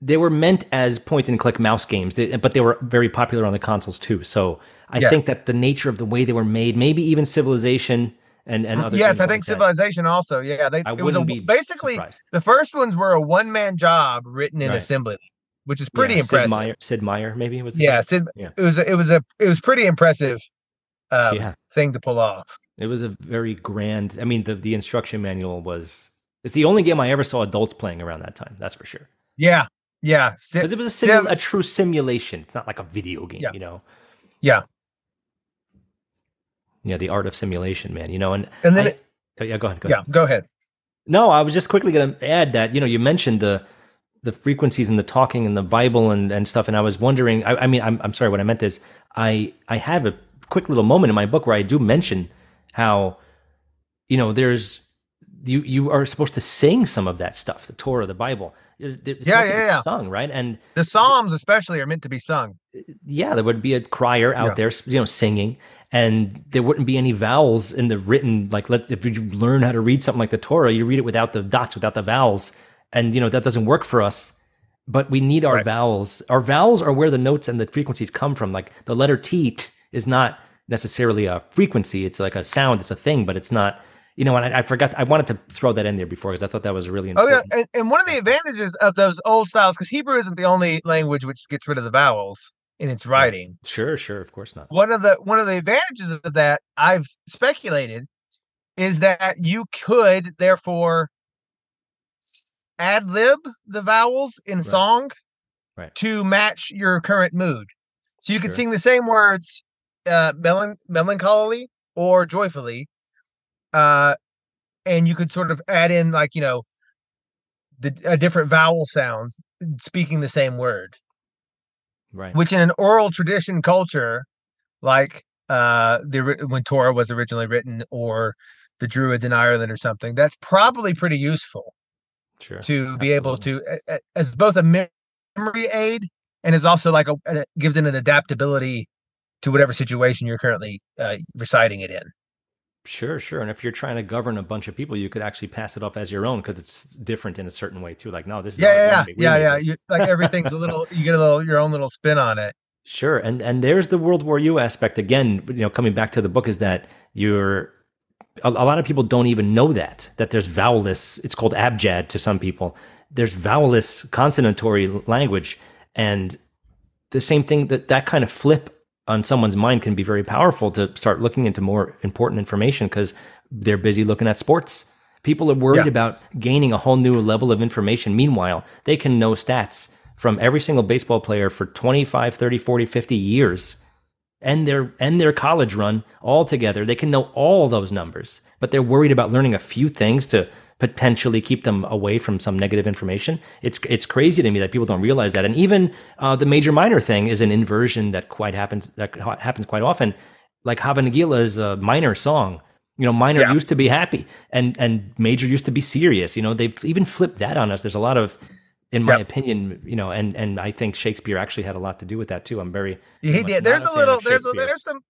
they were meant as point and click mouse games, they, but they were very popular on the consoles too. So I yeah. think that the nature of the way they were made, maybe even Civilization and and other. Yes, I think Civilization also. Yeah, they. I it was a, basically surprised. the first ones were a one man job written in right. assembly, which is pretty yeah, impressive. Sid Meier, Sid Meier, maybe it was. Yeah, Sid. Yeah. It was. A, it was a. It was pretty impressive. Um, yeah. thing to pull off. It was a very grand. I mean, the the instruction manual was. It's the only game I ever saw adults playing around that time. That's for sure. Yeah, yeah. Because it was a, simu- a true simulation. It's not like a video game, yeah. you know. Yeah. Yeah, the art of simulation, man. You know, and and then I, oh, yeah, go ahead. Go yeah, ahead. go ahead. No, I was just quickly going to add that you know you mentioned the the frequencies and the talking and the Bible and, and stuff, and I was wondering. I, I mean, I'm I'm sorry. What I meant is, I I have a quick little moment in my book where I do mention how, you know, there's you you are supposed to sing some of that stuff, the Torah, the Bible. It's yeah, yeah, yeah. Sung right, and the Psalms especially are meant to be sung. Uh, yeah, there would be a crier out yeah. there, you know, singing, and there wouldn't be any vowels in the written. Like, let if you learn how to read something like the Torah, you read it without the dots, without the vowels, and you know that doesn't work for us. But we need our right. vowels. Our vowels are where the notes and the frequencies come from. Like the letter T, t is not necessarily a frequency; it's like a sound, it's a thing, but it's not you know, and I, I, forgot. I wanted to throw that in there before because I thought that was really important. Oh yeah, and, and one of the advantages of those old styles, because Hebrew isn't the only language which gets rid of the vowels in its writing. Sure, sure, of course not. One of the one of the advantages of that I've speculated is that you could therefore ad lib the vowels in right. song right. to match your current mood. So you sure. could sing the same words, uh, melan- melancholy or joyfully, uh, and you could sort of add in like you know the a different vowel sound speaking the same word. Right. Which in an oral tradition culture like uh the when torah was originally written or the druids in ireland or something that's probably pretty useful sure. to be Absolutely. able to as both a memory aid and is also like a, gives it an adaptability to whatever situation you're currently uh, reciting it in Sure, sure. And if you're trying to govern a bunch of people, you could actually pass it off as your own because it's different in a certain way too. Like, no, this is yeah, yeah, yeah, yeah. You, like everything's a little, you get a little your own little spin on it. Sure, and and there's the World War You aspect again. You know, coming back to the book is that you're a, a lot of people don't even know that that there's vowelless. It's called abjad to some people. There's vowelless consonantory language, and the same thing that that kind of flip on someone's mind can be very powerful to start looking into more important information because they're busy looking at sports. People are worried yeah. about gaining a whole new level of information. Meanwhile, they can know stats from every single baseball player for 25, 30, 40, 50 years and their and their college run all together. They can know all those numbers, but they're worried about learning a few things to potentially keep them away from some negative information. It's it's crazy to me that people don't realize that. And even uh, the major minor thing is an inversion that quite happens that happens quite often. Like Hava Nagila is a minor song. You know, minor yeah. used to be happy, and and major used to be serious. You know, they've even flipped that on us. There's a lot of in my yep. opinion, you know, and and I think Shakespeare actually had a lot to do with that too. I'm very he did. There's a, a little there's a, there's some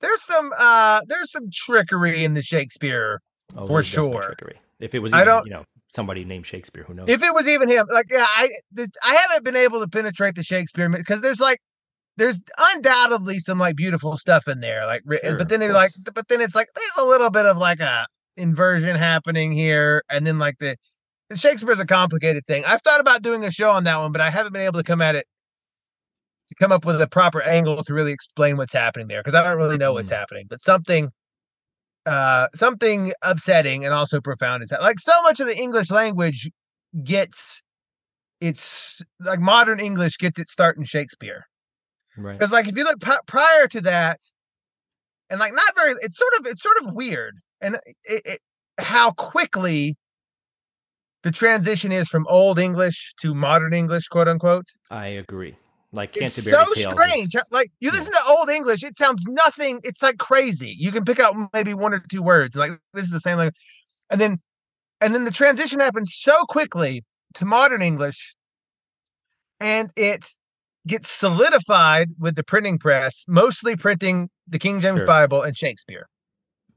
there's some uh there's some trickery in the Shakespeare oh, for sure. Trickery. If it was, even, I don't, you know, somebody named Shakespeare, who knows? If it was even him, like yeah, I I haven't been able to penetrate the Shakespeare because there's like there's undoubtedly some like beautiful stuff in there, like sure, but then it's like but then it's like there's a little bit of like a inversion happening here, and then like the Shakespeare's a complicated thing. I've thought about doing a show on that one, but I haven't been able to come at it to come up with a proper angle to really explain what's happening there because I don't really know what's mm-hmm. happening. But something uh something upsetting and also profound is that like so much of the English language gets it's like modern English gets its start in Shakespeare. Right. Because like if you look p- prior to that, and like not very, it's sort of it's sort of weird, and it, it, how quickly the transition is from old English to modern English, quote unquote. I agree. Like Canterbury it's so strange. Is, like you listen yeah. to old English, it sounds nothing. It's like crazy. You can pick out maybe one or two words. Like this is the same like, and then, and then the transition happens so quickly to modern English, and it gets solidified with the printing press, mostly printing the King James sure. Bible and Shakespeare.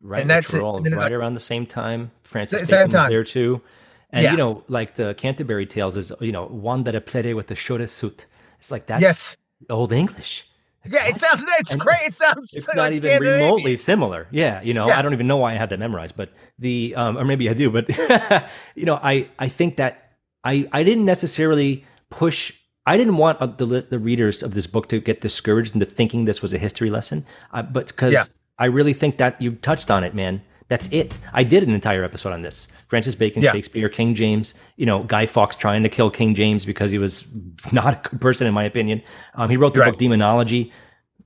Right, and that's all right like, around the same time. Francis Bacon was there too. And yeah. you know, like the Canterbury Tales is, you know, one that a play with the shorter suit. It's like that's yes. old English. Like, yeah, it sounds it's and great. It sounds it's so not even remotely similar. Yeah, you know, yeah. I don't even know why I had that memorized, but the um, or maybe I do, but you know, I I think that I I didn't necessarily push. I didn't want uh, the the readers of this book to get discouraged into thinking this was a history lesson, uh, but because yeah. I really think that you touched on it, man. That's it. I did an entire episode on this. Francis Bacon, yeah. Shakespeare, King James, you know, Guy Fawkes trying to kill King James because he was not a good person, in my opinion. Um, he wrote the right. book Demonology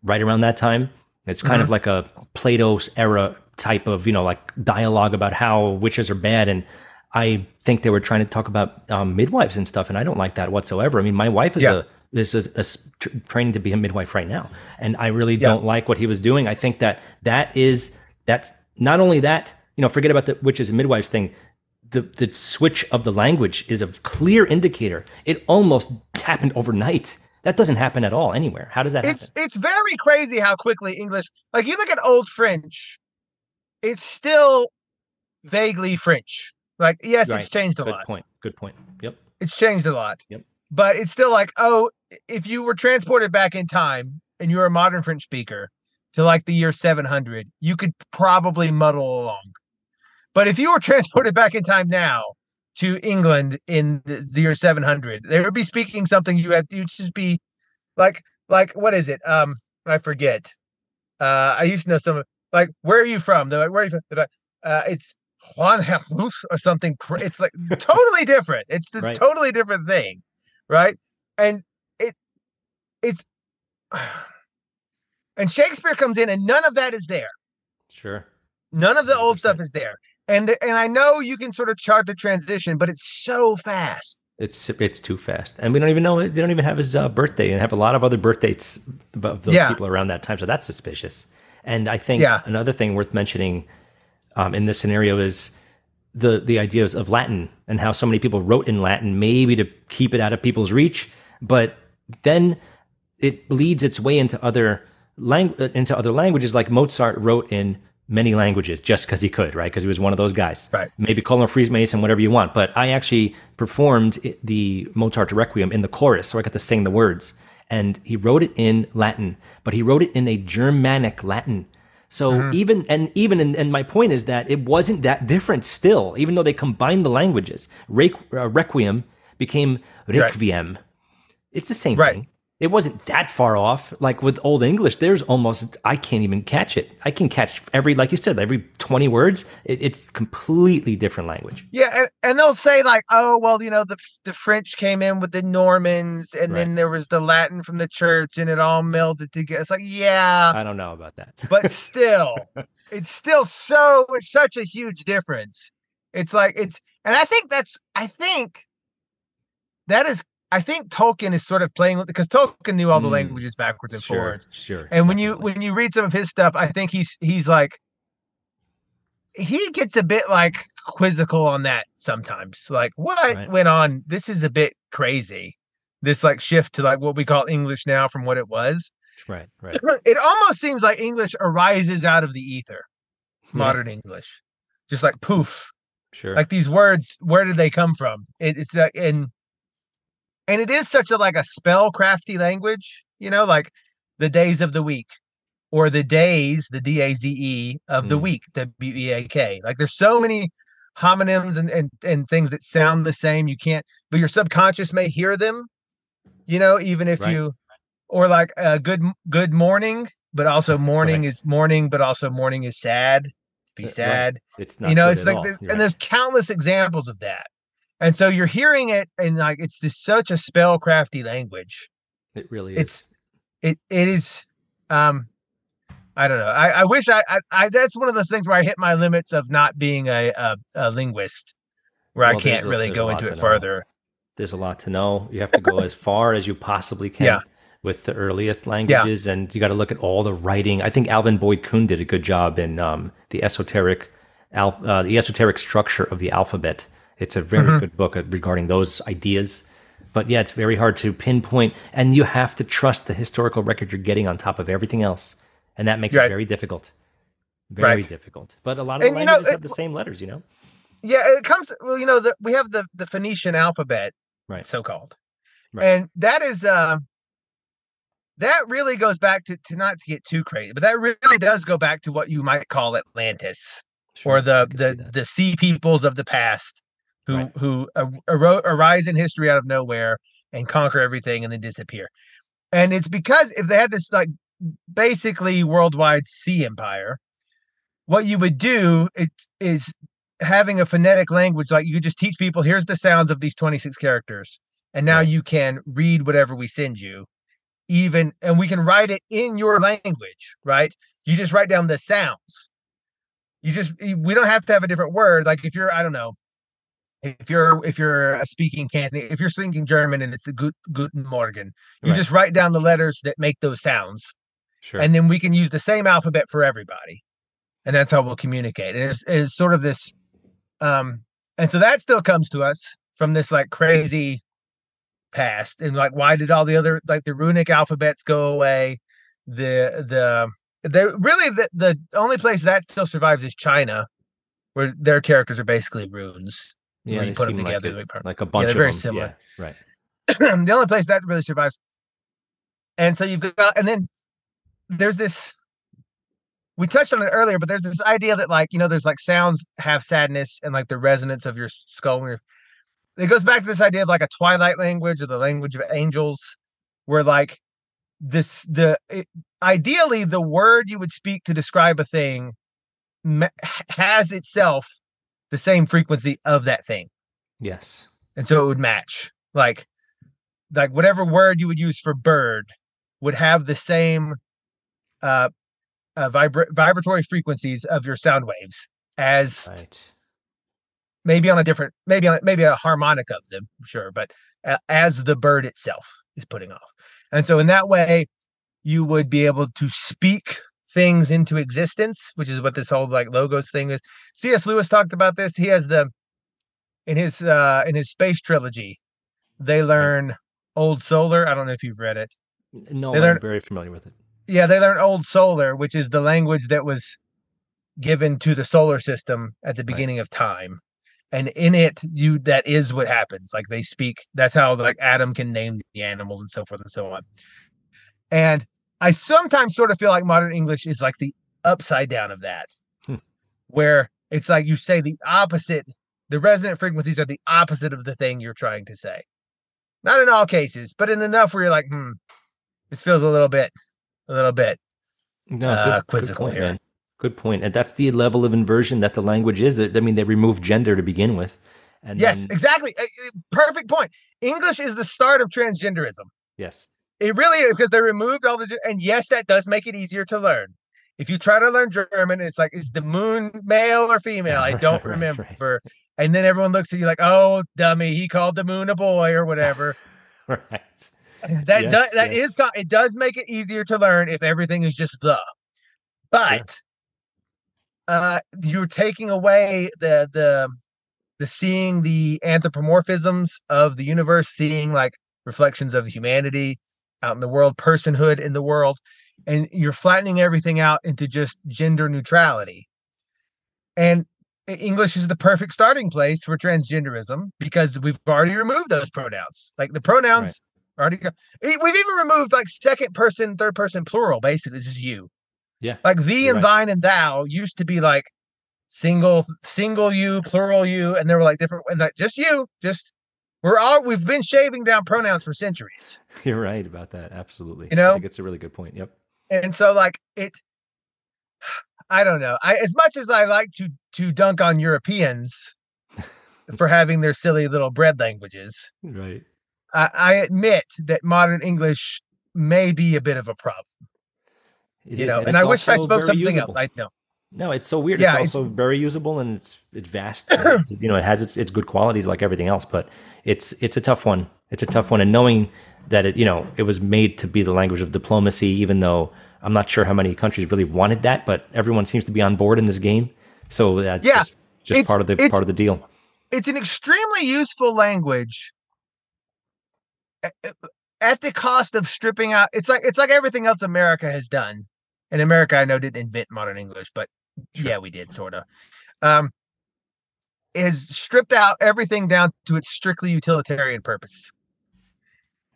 right around that time. It's kind mm-hmm. of like a Plato's era type of, you know, like dialogue about how witches are bad. And I think they were trying to talk about um, midwives and stuff. And I don't like that whatsoever. I mean, my wife is yeah. a, is a, a t- training to be a midwife right now. And I really yeah. don't like what he was doing. I think that that is, that's, not only that, you know, forget about the witches and midwives thing. The the switch of the language is a clear indicator. It almost happened overnight. That doesn't happen at all anywhere. How does that it's, happen? It's very crazy how quickly English, like you look at Old French, it's still vaguely French. Like, yes, right. it's changed a Good lot. Good point. Good point. Yep. It's changed a lot. Yep. But it's still like, oh, if you were transported back in time and you're a modern French speaker, to like the year 700, you could probably muddle along. But if you were transported back in time now to England in the, the year 700, they would be speaking something you have, you'd just be like, like, what is it? Um, I forget. Uh, I used to know some, like, where are you from? They're like, where are you from? Like, uh, it's Juan Jesus or something. It's like totally different. It's this right. totally different thing. Right. And it, it's, and Shakespeare comes in, and none of that is there. Sure. None of the old stuff is there. And and I know you can sort of chart the transition, but it's so fast. It's it's too fast, and we don't even know they don't even have his uh, birthday, and have a lot of other birthdays of those yeah. people around that time. So that's suspicious. And I think yeah. another thing worth mentioning um, in this scenario is the the ideas of Latin and how so many people wrote in Latin, maybe to keep it out of people's reach, but then it bleeds its way into other lang- uh, into other languages, like Mozart wrote in many languages just because he could, right? Because he was one of those guys. Right. Maybe call him Freemason, whatever you want. But I actually performed the Mozart Requiem in the chorus, so I got to sing the words. And he wrote it in Latin, but he wrote it in a Germanic Latin. So mm-hmm. even and even and, and, my point is that it wasn't that different still, even though they combined the languages. Uh, Requiem became Requiem. Right. It's the same right. thing it wasn't that far off. Like with Old English, there's almost I can't even catch it. I can catch every, like you said, every twenty words. It, it's completely different language. Yeah, and, and, they'll say like, oh well, you know, the the French came in with the Normans, and right. then there was the Latin from the church, and it all melded together. It's like, yeah, I don't know about that, but still, it's still so it's such a huge difference. It's like it's, and I think that's, I think that is, I think Tolkien is sort of playing with because Tolkien knew all the Mm. languages backwards and Sure, forwards. sure. And when you when you read some of his stuff, I think he's he's like he gets a bit like quizzical on that sometimes. Like, what Right. went on? This is a bit crazy. This like shift to like what we call English now from what it was. right, right. It almost seems like English arises out of the ether, Yeah, modern English. Just like poof. sure. Like these words, where did they come from? It, it's like and and it is such a like a spell crafty language, you know, like the days of the week or the days, the D A Z E of the Mm. week, W E A K. Like there's so many homonyms and, and and things that sound the same. You can't, but your subconscious may hear them, you know, even if Right. you or like uh, good good morning, but also morning Right. is morning, but also morning is sad. Be Uh, right. sad it's not you know it's like there's, and there's countless examples of that and so you're hearing it and like it's this such a spellcrafty language it really it's- is. it it is um i don't know i i wish i i, I that's one of those things where i hit my limits of not being a a, a linguist where i Well, there's can't a- really go into to it know. further There's a lot to know. You have to go as far as you possibly can Yeah. with the earliest languages, and you got to look at all the writing. I think Alvin Boyd Kuhn did a good job in um, the esoteric, al- uh, the esoteric structure of the alphabet. It's a very Mhm. good book uh, regarding those ideas. But yeah, it's very hard to pinpoint, and you have to trust the historical record you're getting on top of everything else, and that makes Right. it very difficult. Very Right. difficult. But a lot of the And, you know, languages it- have the same letters, you know. yeah it comes well you know the, we have the the phoenician alphabet Right. so called Right. and that is uh that really goes back to, to not to get too crazy but that really does go back to what you might call atlantis Sure, or the I can see the the sea peoples of the past who Right. who ar- arise in history out of nowhere and conquer everything and then disappear and it's because if they had this like basically worldwide sea empire what you would do is, is having a phonetic language like you just teach people here's the sounds of these 26 characters and now Right. you can read whatever we send you even and we can write it in your language right you just write down the sounds you just we don't have to have a different word like if you're i don't know if you're if you're uh, speaking Cantonese, if you're speaking German and it's the gut, Guten Morgen, you Right. just write down the letters that make those sounds, Sure. and then we can use the same alphabet for everybody, and that's how we'll communicate. And it's, it's sort of this, um, and so that still comes to us from this like crazy past, and like why did all the other like the runic alphabets go away? The the the really the the only place that still survives is China, where their characters are basically runes. Yeah, when you put 'em seem together, like a, like a bunch they're of very them. similar. Yeah, right. the only place that really survives. And so you've got, and then there's this. We touched on it earlier, but there's this idea that, like, you know, there's like sounds have sadness and like the resonance of your skull. when you're- It goes back to this idea of like a twilight language or the language of angels, where like this, the it, ideally the word you would speak to describe a thing ma- has itself the same frequency of that thing Yes. and so it would match like like whatever word you would use for bird would have the same uh, uh vibra- vibratory frequencies of your sound waves as Right. maybe on a different maybe on a, maybe a harmonic of them sure but uh, as the bird itself is putting off and so in that way you would be able to speak things into existence which is what this whole like logos thing is. Cs lewis talked about this. He has the in his uh in his space trilogy they learn old solar. I don't know if you've read it. No, They I'm learn- very familiar with it. yeah they learn old solar which is the language that was given to the solar system at the Right. beginning of time. And in it you that is what happens. Like they speak that's how like adam can name the animals and so forth and so on. And i sometimes sort of feel like modern english is like the upside down of that Hmm. where it's like you say the opposite the resonant frequencies are the opposite of the thing you're trying to say not in all cases but in enough where you're like hmm this feels a little bit a little bit No, uh, good, good point, here. man. Good point. And that's the level of inversion that the language is. I mean, they remove gender to begin with. And yes then- exactly Uh, uh, perfect point english is the start of transgenderism yes. It really is because they removed all the and yes, that does make it easier to learn. If you try to learn German, it's like is the moon male or female? I don't Right, right. remember. and then everyone looks at you like, "Oh, dummy, he called the moon a boy or whatever." right. That Yes, does, that yes. is it does make it easier to learn if everything is just the. But uh you're taking away the the the seeing the anthropomorphisms of the universe, seeing like reflections of humanity out in the world, personhood in the world, and you're flattening everything out into just gender neutrality. And English is the perfect starting place for transgenderism because we've already removed those pronouns. Like the pronouns already go. We've even removed like second person, third person plural, basically, it's just you. Yeah. Like thee and right. thine and thou used to be like single, single you, plural you, and they were like different and like just you, just we're all we've been shaving down pronouns for centuries. You're right about that. Absolutely. You know? I think it's a really good point. Yep. and so like it i don't know i as much as i like to to dunk on europeans for having their silly little bread languages Right. i, I admit that modern english may be a bit of a problem It you is, know and, it's i wish i spoke something else usable. i know No, it's so weird. Yeah, it's it's- also very usable and it's it's vast. It's, you know, it has its, its good qualities like everything else, but it's it's a tough one. It's a tough one, and knowing that it you know it was made to be the language of diplomacy, even though I'm not sure how many countries really wanted that, but everyone seems to be on board in this game. So that's Yeah, just, just part of the part of the deal. it's an extremely useful language at the cost of stripping out it's like it's like everything else america has done and america i know didn't invent modern english but Sure. yeah we did sort of um is stripped out everything down to its strictly utilitarian purpose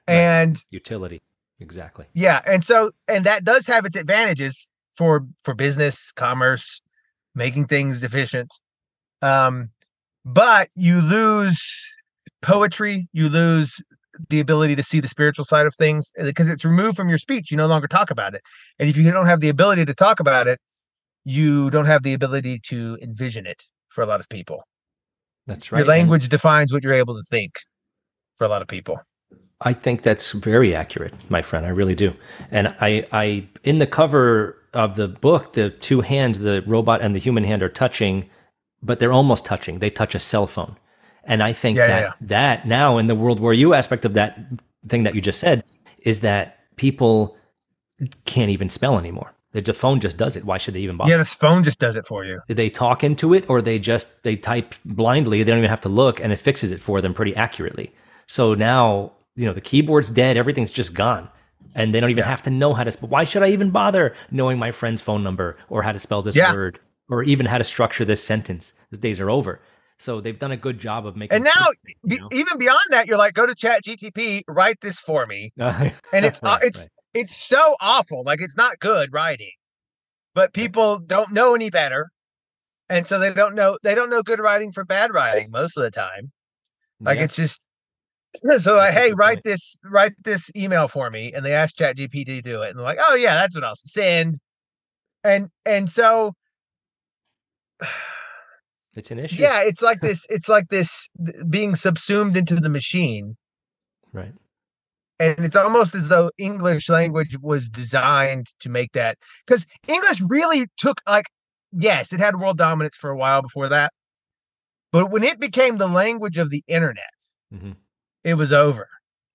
Right. and Utility, exactly. yeah and so and that does have its advantages for for business commerce making things efficient um but you lose poetry you lose the ability to see the spiritual side of things eh, because it's removed from your speech you no longer talk about it and if you don't have the ability to talk about it you don't have the ability to envision it for a lot of people That's right. your and- language defines what you're able to think for a lot of people I think that's very accurate, my friend. I really do. And I, I, in the cover of the book, the two hands, the robot and the human hand, are touching, but they're almost touching. They touch a cell phone, and I think Yeah, that yeah. that now in the World War You aspect of that thing that you just said is that people can't even spell anymore. The phone just does it. Why should they even bother? yeah this phone just does it for you they talk into it or they just they type blindly they don't even have to look and it fixes it for them pretty accurately so now you know the keyboard's dead everything's just gone and they don't even Yeah. have to know how to spell why should i even bother knowing my friend's phone number or how to spell this Yeah. word or even how to structure this sentence those days are over so they've done a good job of making And now, you Be, even beyond that you're like go to chat gtp write this for me and it's uh, Right, it's right. it's so awful like it's not good writing but people don't know any better and so they don't know they don't know good writing from bad writing most of the time like Yeah. it's just so like hey write point. this write this email for me and they ask chat gpt to do it and they're like oh yeah that's what i'll send and and so it's an issue. Yeah it's like this it's like this being subsumed into the machine. Right. And it's almost as though english language was designed to make that because english really took like yes it had world dominance for a while before that but when it became the language of the internet Mhm. it was over.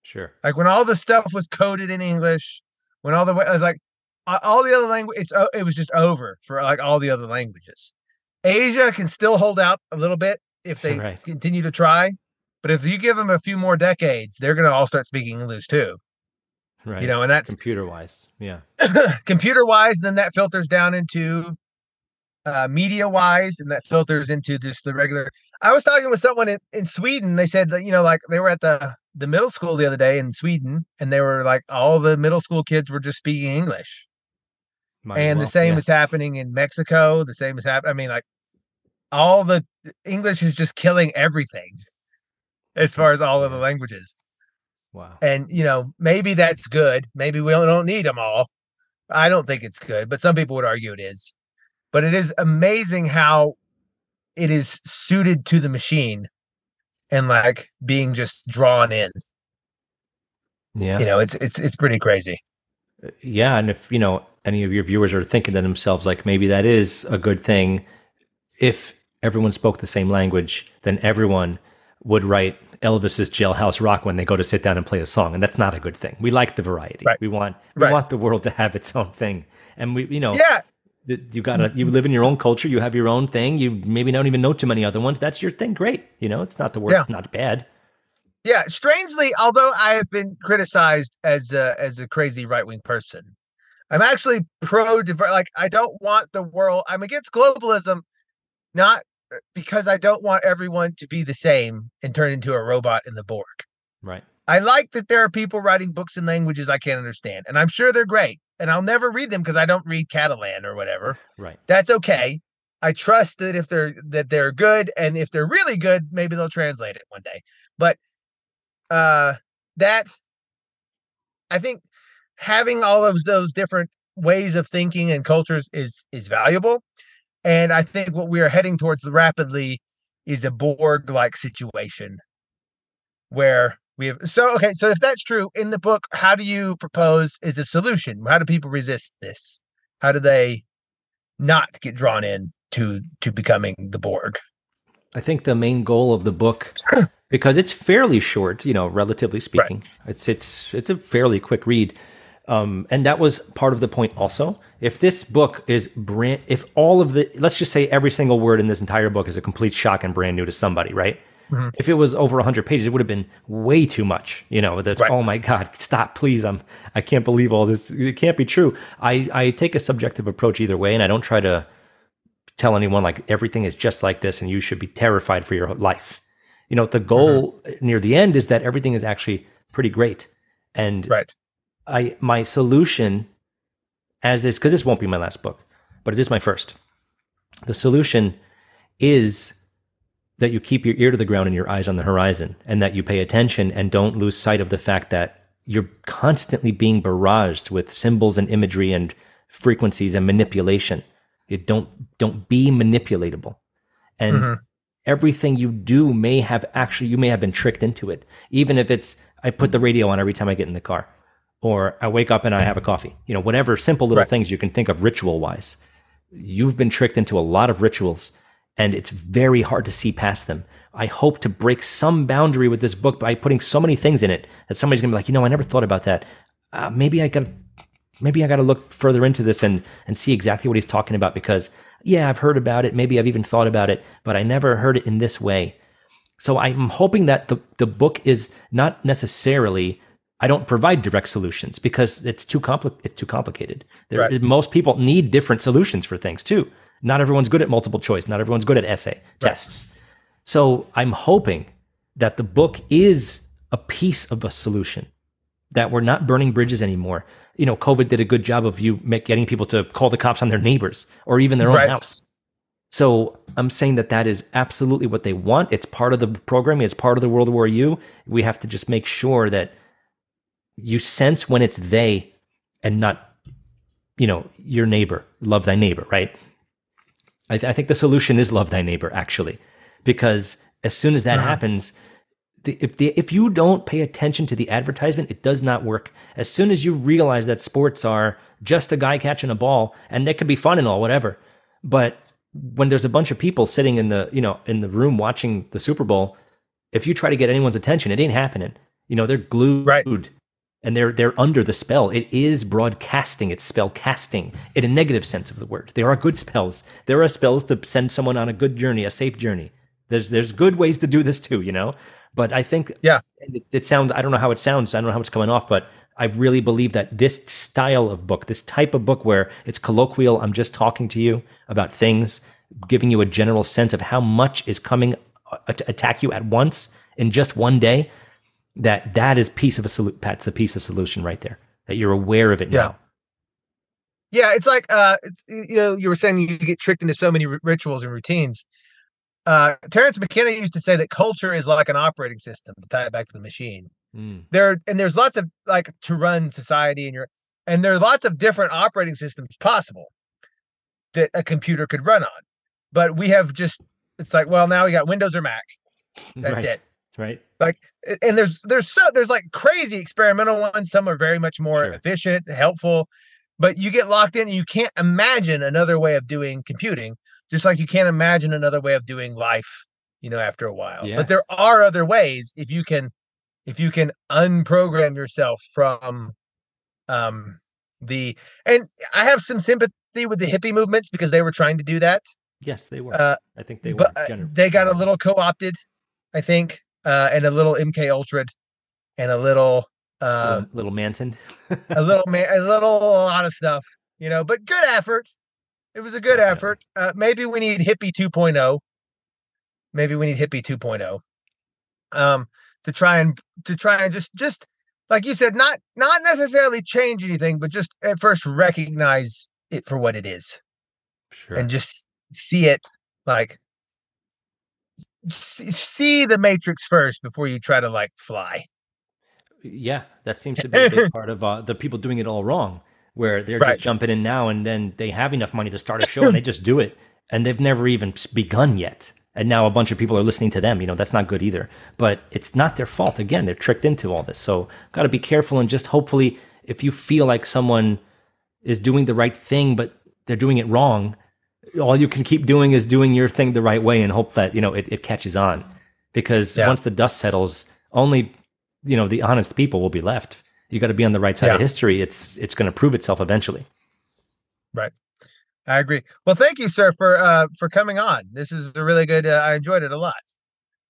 Sure. Like when all the stuff was coded in english when all the way I was like all the other language it's it was just over for like all the other languages asia can still hold out a little bit if they Right. continue to try but if you give them a few more decades they're going to all start speaking english too. Right. you know and that's computer wise yeah. computer wise then that filters down into uh, media wise and that filters into just the regular. I was talking with someone in, in sweden. They said that you know like they were at the the middle school the other day in sweden and they were like all the middle school kids were just speaking english. Might and well, the same yeah. is happening in mexico the same is happening i mean like all the english is just killing everything as far as all of the languages. Wow. And you know maybe that's good. Maybe we don't don't need them all. I don't think it's good but some people would argue it is. But it is amazing how it is suited to the machine and like being just drawn in. Yeah. You know it's it's it's pretty crazy. Uh, yeah and if you know any of your viewers are thinking to themselves like maybe that is a good thing if everyone spoke the same language, then everyone would write Elvis's Jailhouse Rock when they go to sit down and play a song, and that's not a good thing. We like the variety. Right. We want we Right. want the world to have its own thing, and we you know Yeah, you gotta you live in your own culture. You have your own thing. You maybe don't even know too many other ones. That's your thing. Great. You know, it's not the word. Yeah. It's not bad. yeah. Strangely, although I have been criticized as a as a crazy right wing person, I'm actually pro diver. Like I don't want the world. I'm against globalism, not because I don't want everyone to be the same and turn into a robot in the Borg. Right. I like that there are people writing books in languages I can't understand, and I'm sure they're great. And I'll never read them because I don't read Catalan or whatever. Right. That's okay. I trust that if they're that they're good, and if they're really good, maybe they'll translate it one day. But uh, that I think having all of those different ways of thinking and cultures is is valuable. And I think what we are heading towards rapidly is a Borg like situation where we have so okay so if that's true in the book how do you propose is a solution? How do people resist this? How do they not get drawn in to to becoming the borg? I think the main goal of the book, because it's fairly short, you know, relatively speaking, it's it's it's a fairly quick read, um, and that was part of the point. Also, if this book is brand, if all of the, let's just say every single word in this entire book is a complete shock and brand new to somebody, right? Mhm. If it was over 100 pages, it would have been way too much. You know, that's Right. oh my god, stop, please! I'm I can't believe all this. It can't be true. I I take a subjective approach either way, and I don't try to tell anyone like everything is just like this and you should be terrified for your life. You know, the goal near the end is that everything is actually pretty great. And right I my solution as this because this won't be my last book, but it is my first. The solution is that you keep your ear to the ground and your eyes on the horizon and that you pay attention and don't lose sight of the fact that you're constantly being barraged with symbols and imagery and frequencies and manipulation. You don't don't be manipulatable. And Mhm. everything you do may have actually you may have been tricked into it. Even if it's I put the radio on every time I get in the car or I wake up and I have a coffee. You know, whatever simple little Right. things you can think of ritual wise. You've been tricked into a lot of rituals and it's very hard to see past them. I hope to break some boundary with this book by putting so many things in it that somebody's gonna be like, you know, I never thought about that. Uh, maybe I got, maybe I got to look further into this and and see exactly what he's talking about because yeah, I've heard about it. Maybe I've even thought about it, but I never heard it in this way. So I'm hoping that the the book is not necessarily. I don't provide direct solutions because it's too compli- It's too complicated. There, Right. Most people need different solutions for things too. Not everyone's good at multiple choice. Not everyone's good at essay tests. So I'm hoping that the book is a piece of a solution. That we're not burning bridges anymore. You know, COVID did a good job of you make, getting people to call the cops on their neighbors or even their own Right. house. So I'm saying that that is absolutely what they want. It's part of the programming. It's part of the World War You. We have to just make sure that you sense when it's they and not, you know, your neighbor. Love thy neighbor, right? I, th- I think the solution is love thy neighbor, actually, because as soon as that Uh-huh. happens, the, if the if you don't pay attention to the advertisement, it does not work. As soon as you realize that sports are just a guy catching a ball, and that could be fun and all, whatever, but when there's a bunch of people sitting in the you know in the room watching the Super Bowl, if you try to get anyone's attention, it ain't happening. You know they're glued Right. And they're they're under the spell. It is broadcasting. It's spell casting in a negative sense of the word. There are good spells. There are spells to send someone on a good journey, a safe journey. There's there's good ways to do this too, you know. But I think Yeah. it, it sounds. I don't know how it sounds. I don't know how it's coming off, but I really believe that this style of book, this type of book where it's colloquial, I'm just talking to you about things, giving you a general sense of how much is coming uh, to attack you at once in just one day. That that is piece of a solution. That's the piece of solution right there. That you're aware of it Yeah. now. Yeah, it's like uh, it's, you know, you were saying you get tricked into so many r- rituals and routines. Uh, Terence McKenna used to say that culture is like an operating system to tie it back to the machine. Mm, There and there's lots of like to run society and your and there are lots of different operating systems possible that a computer could run on. But we have just it's like, well, now we got Windows or Mac. That's right, it. Right. Like and there's there's so there's like crazy experimental ones. Some are very much more Sure. efficient, helpful, but you get locked in and you can't imagine another way of doing computing just like you can't imagine another way of doing life, you know, after a while. Yeah. But there are other ways if you can if you can unprogram yourself from um the and I have some sympathy with the hippie movements because they were trying to do that. Yes, they were. Uh, I think they but were. uh, they got a little co-opted, I think, uh, and a little MK Ultra, and a little, uh, little, little Manson. a little, ma- a little, a lot of stuff, you know. But good effort. It was a good effort. Uh, maybe we need hippie 2.0. Maybe we need hippie 2.0. Um, to try and to try and just just like you said, not not necessarily change anything, but just at first recognize it for what it is sure. and just see it like see, the matrix first before you try to like fly Yeah, that seems to be a big part of uh, the people doing it all wrong, where they're Right. just jumping in now and then they have enough money to start a show and they just do it and they've never even begun yet. And now a bunch of people are listening to them. You know, that's not good either. But it's not their fault. Again, they're tricked into all this. So, got to be careful and just hopefully, if you feel like someone is doing the right thing, but they're doing it wrong, all you can keep doing is doing your thing the right way and hope that, you know, it, it catches on. Because Yeah. once the dust settles, only you know the honest people will be left. You got to be on the right side Yeah. of history. It's it's going to prove itself eventually. Right. I agree. Well thank you sir for uh for coming on. This is a really good uh, i enjoyed it a lot.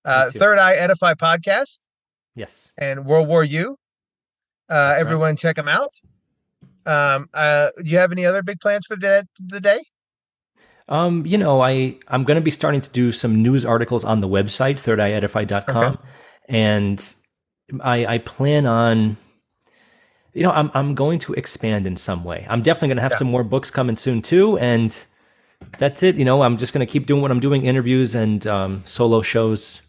Uh third eye edify podcast yes. and world war you. Uh right. everyone check them out. Um uh do you have any other big plans for the, the day um you know i i'm going to be starting to do some news articles on the website thirdeyeedify.com and i i plan on you know i'm i'm going to expand in some way. I'm definitely going to have Yeah. some more books coming soon too and that's it. You know i'm just going to keep doing what i'm doing interviews and um, solo shows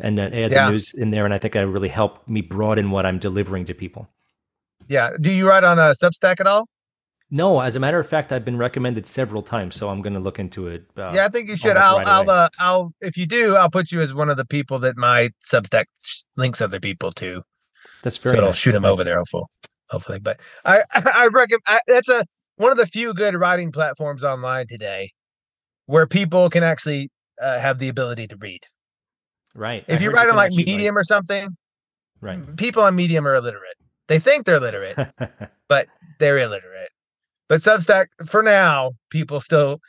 and uh, add Yeah. the news in there and i think that really helped me broaden what i'm delivering to people. Yeah. Do you write on a substack at all No, as a matter of fact, I've been recommended several times, so I'm going to look into it. Uh, yeah i think you should i'll right i'll uh i'll if you do i'll put you as one of the people that my substack links other people to that's very. Good. So very it'll shoot them over there hopefully hopefully but i i recommend I, that's a one of the few good writing platforms online today where people can actually uh, have the ability to read Right. I if you write on like medium or something right. people on medium are illiterate they think they're literate but they're illiterate but Substack, for now, people still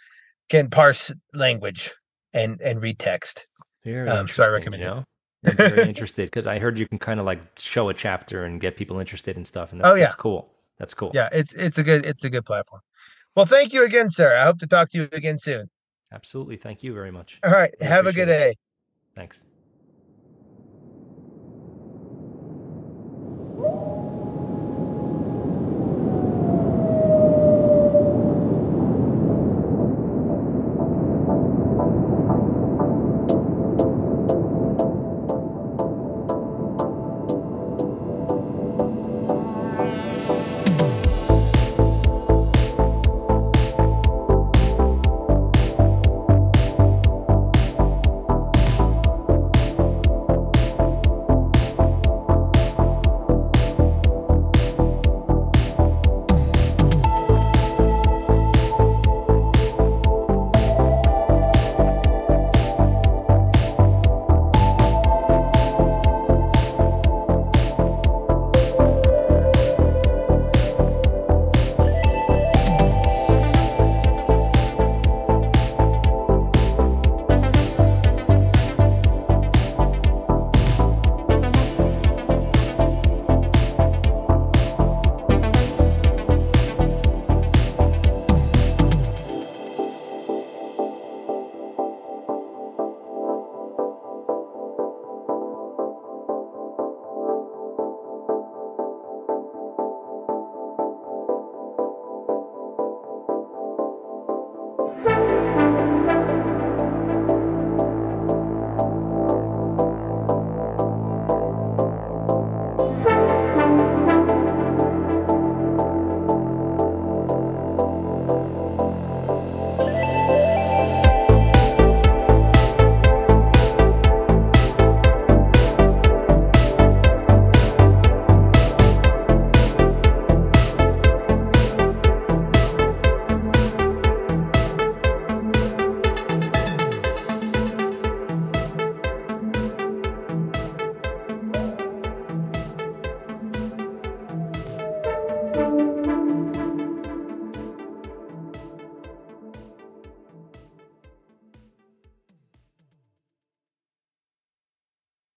can parse language and and read text. Very um, so I recommend you know? it. I'm very interested because I heard you can kind of like show a chapter and get people interested in stuff, and that's, oh yeah, that's cool. That's cool. Yeah, it's it's a good it's a good platform. Well, thank you again, sir. I hope to talk to you again soon. Absolutely. Thank you very much. All right. I have a good it. day. Thanks.